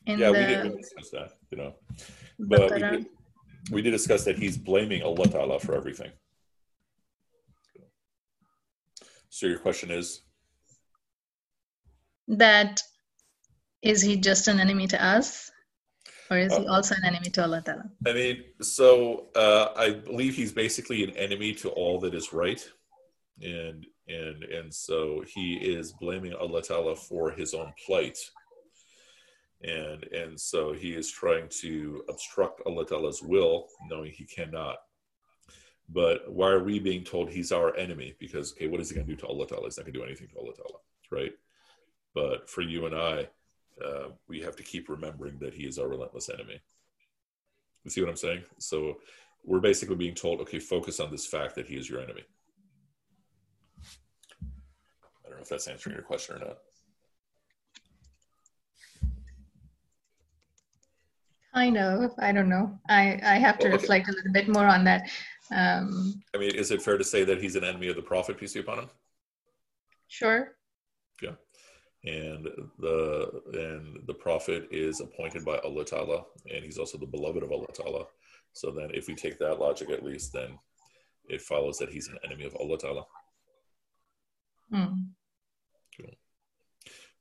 in yeah, the we didn't discuss that, you know. But we did, we did discuss that he's blaming Allah Ta'ala for everything. So your question is, that is he just an enemy to us or is he Uh, also an enemy to Allah Ta'ala? I mean, so uh, I believe he's basically an enemy to all that is right, and and and so he is blaming Allah Ta'ala for his own plight, and and so he is trying to obstruct Allah Ta'ala's will, knowing he cannot. But why are we being told he's our enemy? Because okay, what is he going to do to Allah Ta'ala? He's not going to do anything to Allah Ta'ala, right? But for you and I, uh, we have to keep remembering that he is our relentless enemy. You see what I'm saying? So we're basically being told, okay, focus on this fact that he is your enemy. I don't know if that's answering your question or not. Kind of. I don't know. I, I have to Well, okay. reflect a little bit more on that. Um, I mean, is it fair to say that he's an enemy of the Prophet, peace be upon him? sure. Yeah. And the and the Prophet is appointed by Allah Ta'ala, and he's also the beloved of Allah Ta'ala. So then if we take that logic at least, then it follows that he's an enemy of Allah Ta'ala. Hmm.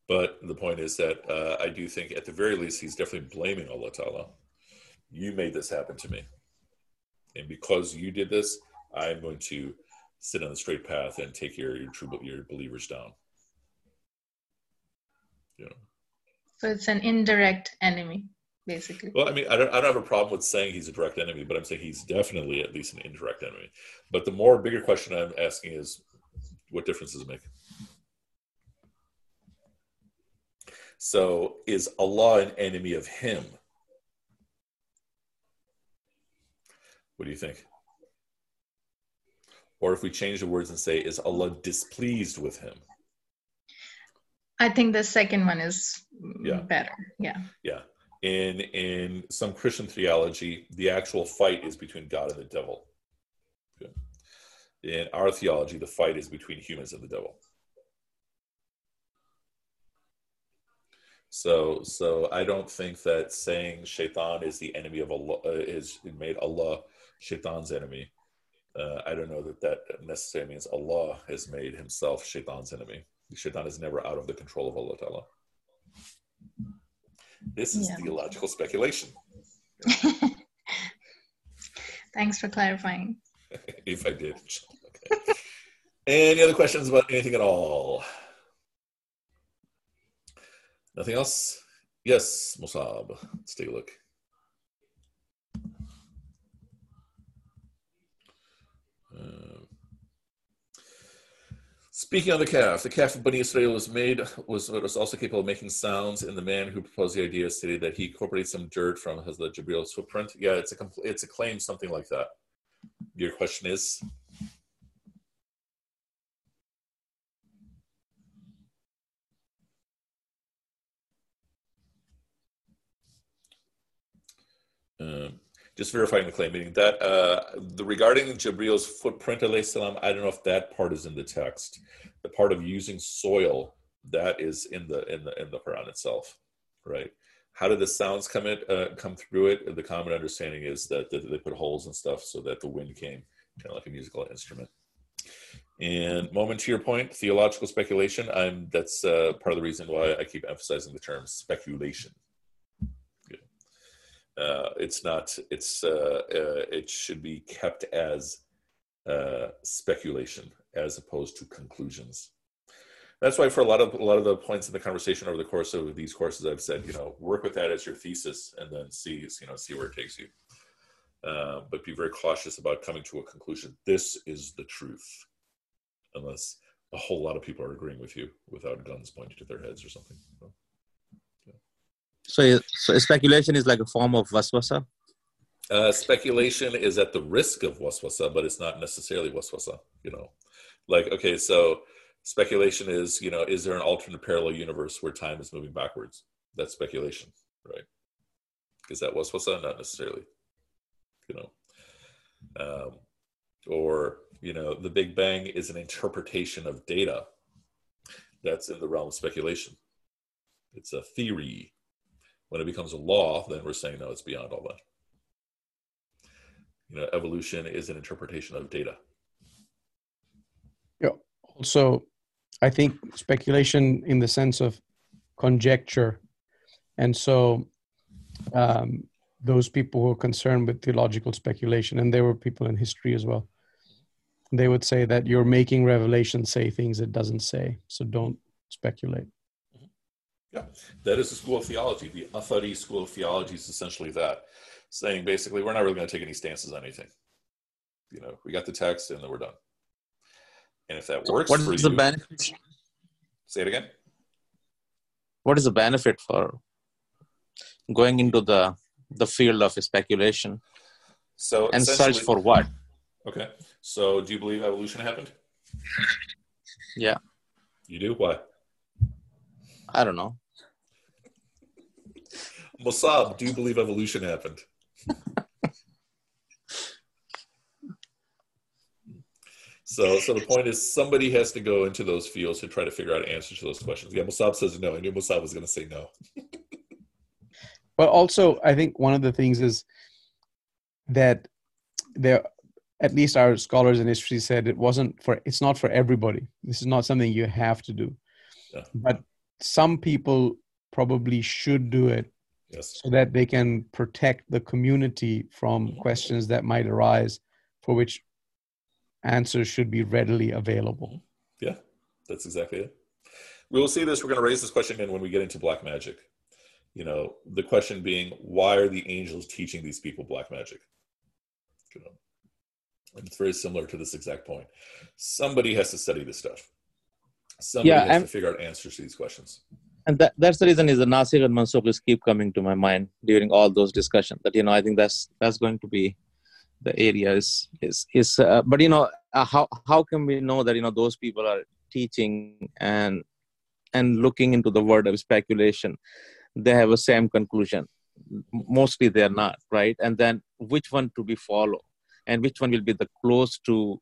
But the point is that uh, I do think, at the very least, he's definitely blaming Allah Ta'ala. You made this happen to me. And because you did this, I'm going to sit on the straight path and take your, your true your believers down. You know. So it's an indirect enemy, basically. Well, I mean, I don't, I don't have a problem with saying he's a direct enemy, but I'm saying he's definitely at least an indirect enemy. But the more bigger question I'm asking is, what difference does it make? So, is Allah an enemy of him? What do you think? Or if we change the words and say, is Allah displeased with him? I think the second one is Yeah. better. Yeah. Yeah. In in some Christian theology, the actual fight is between God and the devil. In our theology, the fight is between humans and the devil. So so I don't think that saying Shaitan is the enemy of Allah uh, is made Allah Shaitan's enemy. Uh, I don't know that that necessarily means Allah has made himself Shaitan's enemy. Shaitan is never out of the control of Allah Ta'ala. This is Yeah. theological speculation. Thanks for clarifying. if I did. Okay. Any other questions about anything at all? Nothing else? Yes, Musab. Let's take a look. Um, Speaking on the calf, the calf of Bani Israel was made was, was also capable of making sounds, and the man who proposed the idea stated that he incorporated some dirt from Hazrat Jibril's footprint. Yeah, it's a compl- it's a claim, something like that. Your question is, Um, just verifying the claim, meaning that uh, the regarding Jibril's footprint, salam, I don't know if that part is in the text. The part of using soil that is in the in the in the Quran itself, right? How did the sounds come it uh, come through it? The common understanding is that, that they put holes and stuff so that the wind came, kind of like a musical instrument. And moment to your point, theological speculation. I'm that's uh, part of the reason why I keep emphasizing the term speculation uh, it's not it's uh, uh, it should be kept as uh, speculation as opposed to conclusions. That's why for a lot of a lot of the points in the conversation over the course of these courses i've said you know work with that as your thesis and then see you know see where it takes you. Uh, but be very cautious about coming to a conclusion. This is the truth. Unless a whole lot of people are agreeing with you without guns pointed to their heads or something So, so speculation is like a form of waswasa. Uh, speculation is at the risk of waswasa, but it's not necessarily waswasa. You know, like okay, so speculation is you know, is there an alternate parallel universe where time is moving backwards? That's speculation, right? Is that waswasa? Not necessarily. You know, um, or you know, the Big Bang is an interpretation of data. That's in the realm of speculation. It's a theory. When it becomes a law, then we're saying no, it's beyond all that. You know evolution is an interpretation of data. Yeah. Also i think speculation in the sense of conjecture. And so um, those people who are concerned with theological speculation and there were people in history as well they would say that you're making revelation say things it doesn't say. So don't speculate yeah that is the school of theology the athari school of theology is essentially that saying basically we're not really going to take any stances on anything. You know, we got the text and then we're done. And if that works what is you, the benefit? Say it again. What is the benefit for going into the the field of speculation? So and search for what? Okay. So do you believe evolution happened? Yeah. You do? Why? I don't know. Mossab, do you believe evolution happened? so, so the point is, somebody has to go into those fields to try to figure out answers to those questions. Yeah, Mossab says no. I knew Mossab was going to say no. but also, I think one of the things is that there, at least our scholars in history said it wasn't for. It's not for everybody. This is not something you have to do. Yeah. But some people probably should do it Yes. so that they can protect the community from questions that might arise for which answers should be readily available. Yeah, that's exactly it. We will see this. We're going to raise this question again when we get into black magic. You know, the question being, why are the angels teaching these people black magic? You know, and it's very similar to this exact point. Somebody has to study this stuff. Somebody Yeah, has I'm- to figure out answers to these questions. And that, that's the reason is the Nasikh and Mansukh keep coming to my mind during all those discussions. That you know, I think that's that's going to be the area is is is. Uh, but you know, uh, how how can we know that you know those people are teaching and and looking into the word of speculation, they have a same conclusion. Mostly they are not right, and then which one to be follow, and which one will be the close to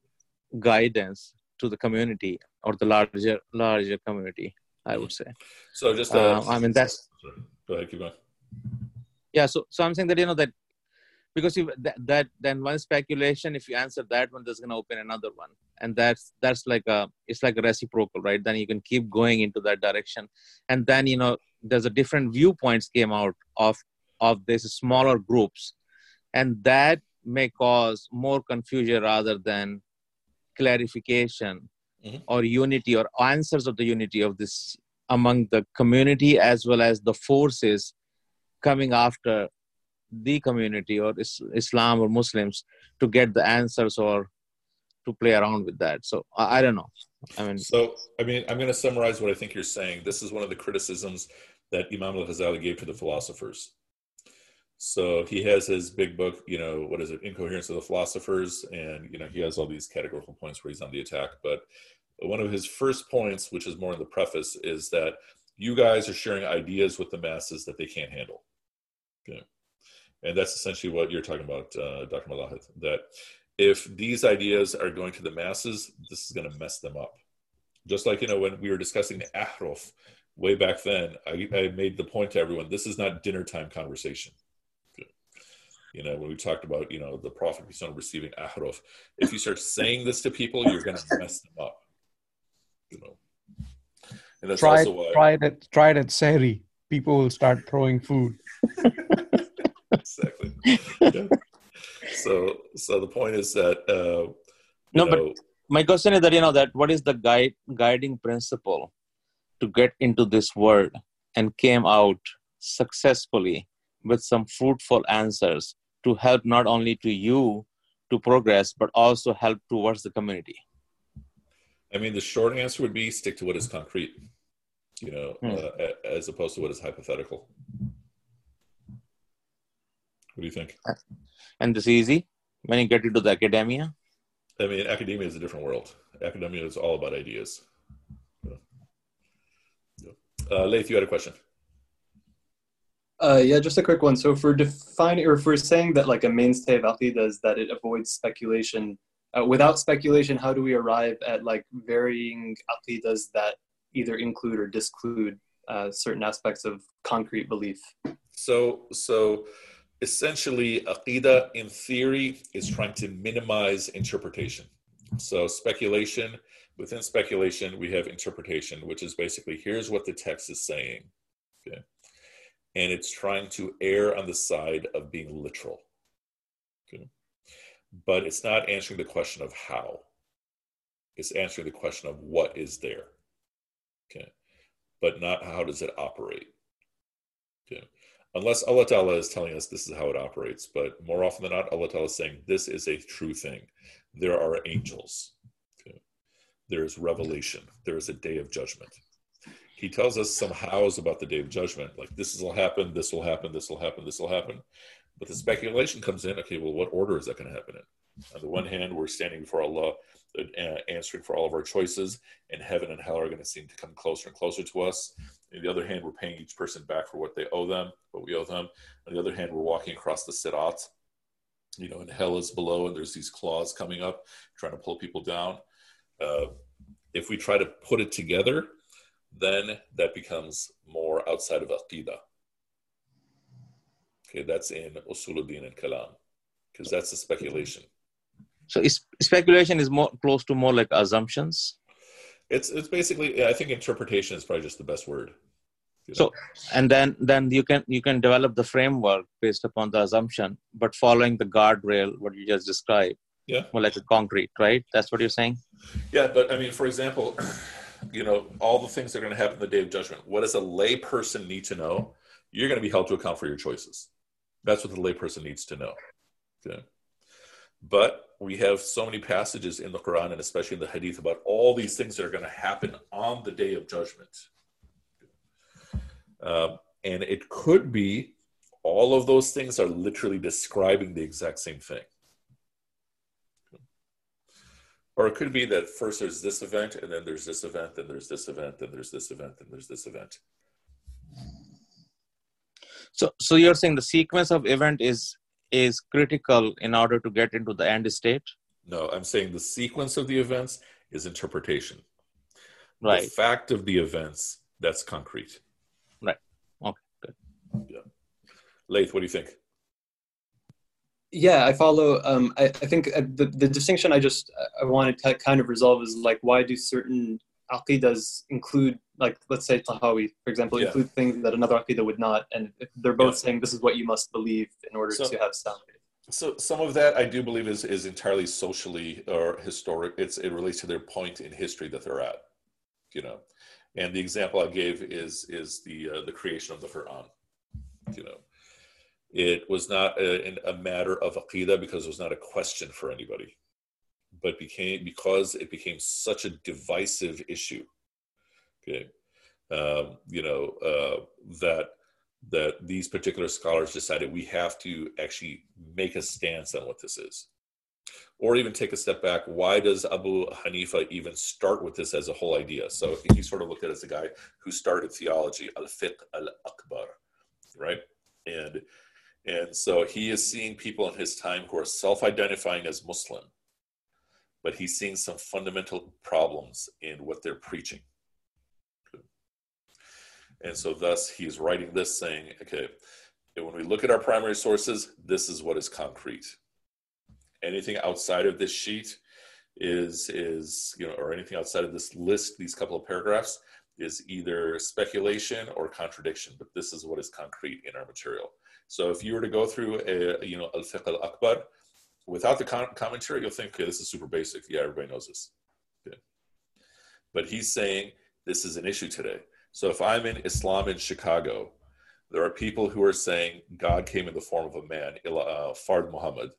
guidance to the community or the larger larger community. I would say. So just, uh, Uh, I mean, that's sorry. go ahead, keep going. yeah. So, so I'm saying that you know that because if that, that then one speculation, if you answer that one, there's going to open another one, and that's that's like a it's like a reciprocal, right? Then you can keep going into that direction, and then you know there's a different viewpoints came out of of these smaller groups, and that may cause more confusion rather than clarification Mhm. or unity or answers of the unity of this among the community as well as the forces coming after the community or is- Islam or Muslims to get the answers or to play around with that. So I, I don't know. I mean, So, I mean, I'm going to summarize what I think you're saying. This is one of the criticisms that Imam al Ghazali gave to the philosophers. So he has his big book, you know, what is it, Incoherence of the Philosophers, and you know he has all these categorical points where he's on the attack. But one of his first points, which is more in the preface, is that you guys are sharing ideas with the masses that they can't handle. Okay. And that's essentially what you're talking about, uh, Dr. Malahith, that if these ideas are going to the masses, this is going to mess them up. Just like, you know, when we were discussing the ahruf way back then, I, I made the point to everyone, this is not dinner time conversation. You know, when we talked about, you know, the Prophet peace be upon him, receiving ahruf, if you start saying this to people, you're going to mess them up. You know, and that's Try also it, why. try it at try it at Sehri. People will start throwing food. exactly. Yeah. So, so the point is that uh, you No, but- my question is that you know that what is the guide guiding principle to get into this world and came out successfully with some fruitful answers to help not only to you to progress but also help towards the community I mean, the short answer would be stick to what is concrete, you know, Hmm. uh, as opposed to what is hypothetical. What do you think? And this is easy when you get into the academia. I mean, academia is a different world. Academia is all about ideas. Uh, Leith, you had a question. Uh, yeah, just a quick one. So for defining or for saying that like a mainstay of Aqidah is that it avoids speculation, uh, without speculation, how do we arrive at like varying Aqidas that either include or disclude uh, certain aspects of concrete belief? So, so essentially, Aqidah in theory is trying to minimize interpretation. So speculation, within speculation, we have interpretation, which is basically here's what the text is saying. Okay and it's trying to err on the side of being literal. Okay? But it's not answering the question of how. It's answering the question of what is there. Okay. But not how does it operate. Okay. Unless Allah Ta'ala is telling us this is how it operates, but more often than not, Allah Ta'ala is saying this is a true thing. There are angels. Okay. There is revelation. There is a day of judgment he tells us some hows about the day of judgment, like this will happen, this will happen, this will happen, this will happen. But the speculation comes in. Okay, well, what order is that going to happen in? On the one hand, we're standing before Allah, uh, answering for all of our choices, and heaven and hell are going to seem to come closer and closer to us. On the other hand, we're paying each person back for what they owe them, what we owe them. On the other hand, we're walking across the sirat, you know, and hell is below, and there's these claws coming up, trying to pull people down. Uh, if we try to put it together, then that becomes more outside of Aqidah. Okay, that's in Usuluddin and Kalam, because that's a speculation. So speculation is more close to more like assumptions. It's it's basically I think interpretation is probably just the best word. You know? So and then then you can you can develop the framework based upon the assumption, but following the guardrail what you just described. Yeah. More like a concrete, right? That's what you're saying. Yeah, but I mean, for example, you know, all the things that are going to happen the day of judgment. What does a layperson need to know? You're going to be held to account for your choices. That's what the layperson needs to know. Okay. But we have so many passages in the Quran and especially in the Hadith about all these things that are going to happen on the day of judgment. Um, and it could be all of those things are literally describing the exact same thing. Or it could be that first there's this event, and then there's this event, then there's this event, then there's this event, then there's this event. So, so you're saying the sequence of event is is critical in order to get into the end state? No, I'm saying the sequence of the events is interpretation. Right. The fact of the events that's concrete. Right. Okay. Good. Yeah. Laith, what do you think? Yeah i follow um, I, I think uh, the, the distinction i just i wanted to kind of resolve is like why do certain aqidas include like let's say tahawi for example yeah. include things that another aqidah would not and they're both yeah. saying this is what you must believe in order so, to have sound so some of that i do believe is is entirely socially or historic it's it relates to their point in history that they're at you know and the example i gave is is the uh, the creation of the quran you know it was not a, a matter of aqidah because it was not a question for anybody, but became because it became such a divisive issue. Okay, um, you know uh, that that these particular scholars decided we have to actually make a stance on what this is or even take a step back why does abu hanifa even start with this as a whole idea so he sort of looked at it as a guy who started theology al-fiqh al-akbar right and and so he is seeing people in his time who are self identifying as Muslim, but he's seeing some fundamental problems in what they're preaching. And so, thus, he's writing this saying, okay, when we look at our primary sources, this is what is concrete. Anything outside of this sheet is, is you know, or anything outside of this list, these couple of paragraphs, is either speculation or contradiction, but this is what is concrete in our material. So if you were to go through a, you know, Al-Fiqh al-Akbar, without the commentary, you'll think, okay, this is super basic. Yeah, everybody knows this. Okay. But he's saying this is an issue today. So if I'm in Islam in Chicago, there are people who are saying God came in the form of a man, uh, Fard Muhammad,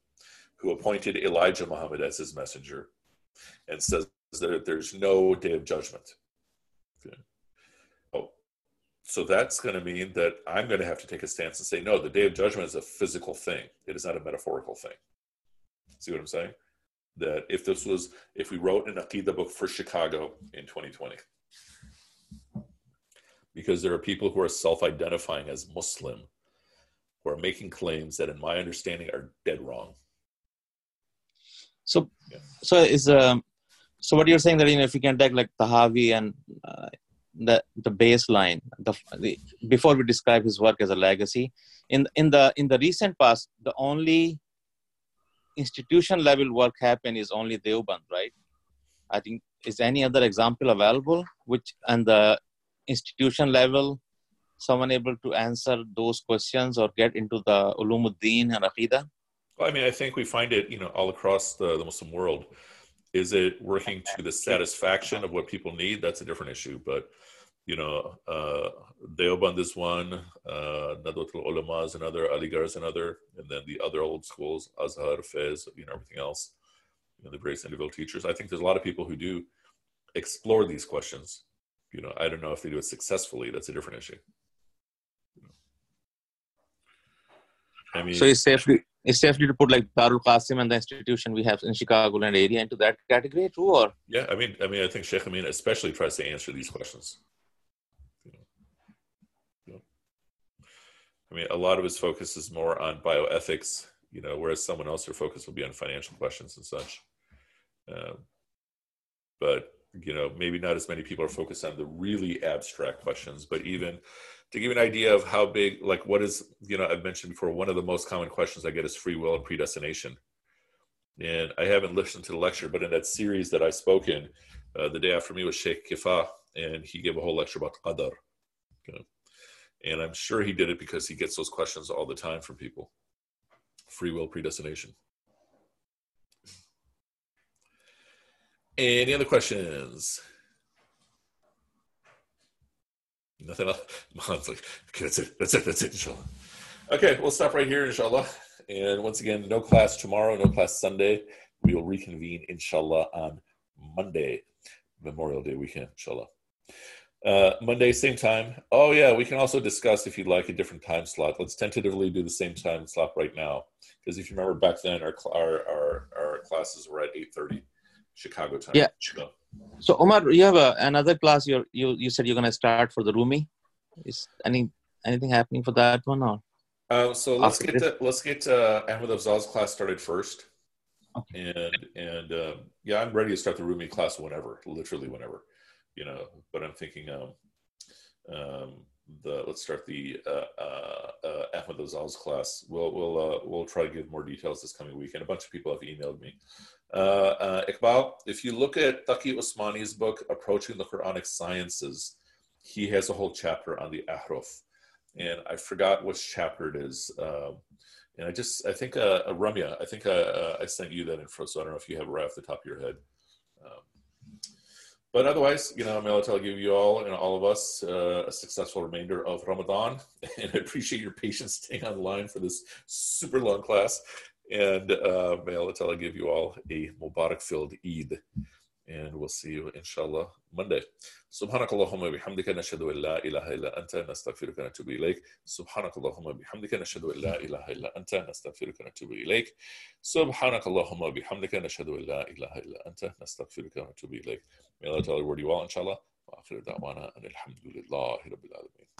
who appointed Elijah Muhammad as his messenger and says that there's no day of judgment. So that's going to mean that I'm going to have to take a stance and say, no, the day of judgment is a physical thing. It is not a metaphorical thing. See what I'm saying? That if this was, if we wrote an Aqidah book for Chicago in 2020, because there are people who are self identifying as Muslim who are making claims that, in my understanding, are dead wrong. So, Yeah. so is um, so what you're saying that you know if you can take like Tahavi and uh, the the baseline, the, the before we describe his work as a legacy, in in the in the recent past, the only institution level work happened is only Deoband, right? I think is any other example available which and the institution level someone able to answer those questions or get into the ulumuddin and aqidah Well, I mean, I think we find it, you know, all across the, the Muslim world. Is it working to the satisfaction of what people need? That's a different issue. But, you know, uh, Deoband is one, uh, Nadwatul Ulama is another, Aligarh is another, and then the other old schools, Azhar, Fez, you know, everything else, you know, the various individual teachers. I think there's a lot of people who do explore these questions. You know, I don't know if they do it successfully. That's a different issue. I mean, so it's safely it's definitely to put like darul qasim and the institution we have in chicago and area into that category too or Yeah, I mean, I mean, I think Sheikh Amin especially tries to answer these questions. I mean, a lot of his focus is more on bioethics, you know, whereas someone else, their focus will be on financial questions and such. Um, but you know, maybe not as many people are focused on the really abstract questions. But even to give you an idea of how big, like, what is, you know, I've mentioned before, one of the most common questions I get is free will and predestination. And I haven't listened to the lecture, but in that series that I spoke in, uh, the day after me was Sheikh Kifa, and he gave a whole lecture about qadar. And I'm sure he did it because he gets those questions all the time from people. Free will, predestination. Any other questions? Nothing else? Mohan's like, okay, that's it, that's it, that's it, inshallah. Okay, we'll stop right here, inshallah. And once again, no class tomorrow, no class Sunday. We will reconvene, inshallah, on Monday, Memorial Day weekend, inshallah. Uh, Monday, same time. Oh, yeah, we can also discuss, if you'd like, a different time slot. Let's tentatively do the same time slot right now. Because if you remember back then, our, our, our, our classes were at 8.30 Chicago time. Yeah. So, so omar you have a, another class you're, you you said you're going to start for the rumi is any anything happening for that one or Um, so let's After get to, let's get uh, Ahmed Afzal's class started first, Okay. and and um, yeah, I'm ready to start the Rumi class whenever, literally whenever, you know. But I'm thinking um, um, the let's start the uh, uh, uh, Ahmed Afzal's class. We'll we'll uh, we'll try to give more details this coming week, and a bunch of people have emailed me. Uh, uh, Iqbal, if you look at Taqi Usmani's book, Approaching the Quranic Sciences, he has a whole chapter on the Ahruf and I forgot which chapter it is. Um, and I just, I think, uh, uh, Ramya, I think uh, uh, I sent you that info, so I don't know if you have it right off the top of your head. Um, but otherwise, you know, may Allah give you all and all of us uh, a successful remainder of Ramadan. And I appreciate your patience staying online for this super long class And uh, may Allah give you all a Mubarak filled Eid. And we'll see you, inshallah, Monday. سبحانك اللهم وبحمدك نشهد ان لا اله الا انت نستغفرك ونتوب اليك سبحانك اللهم وبحمدك نشهد ان لا اله الا انت نستغفرك ونتوب اليك سبحانك اللهم وبحمدك نشهد ان لا اله الا انت نستغفرك ونتوب اليك May Allah tell you word you all inshallah واخر دعوانا ان الحمد لله رب العالمين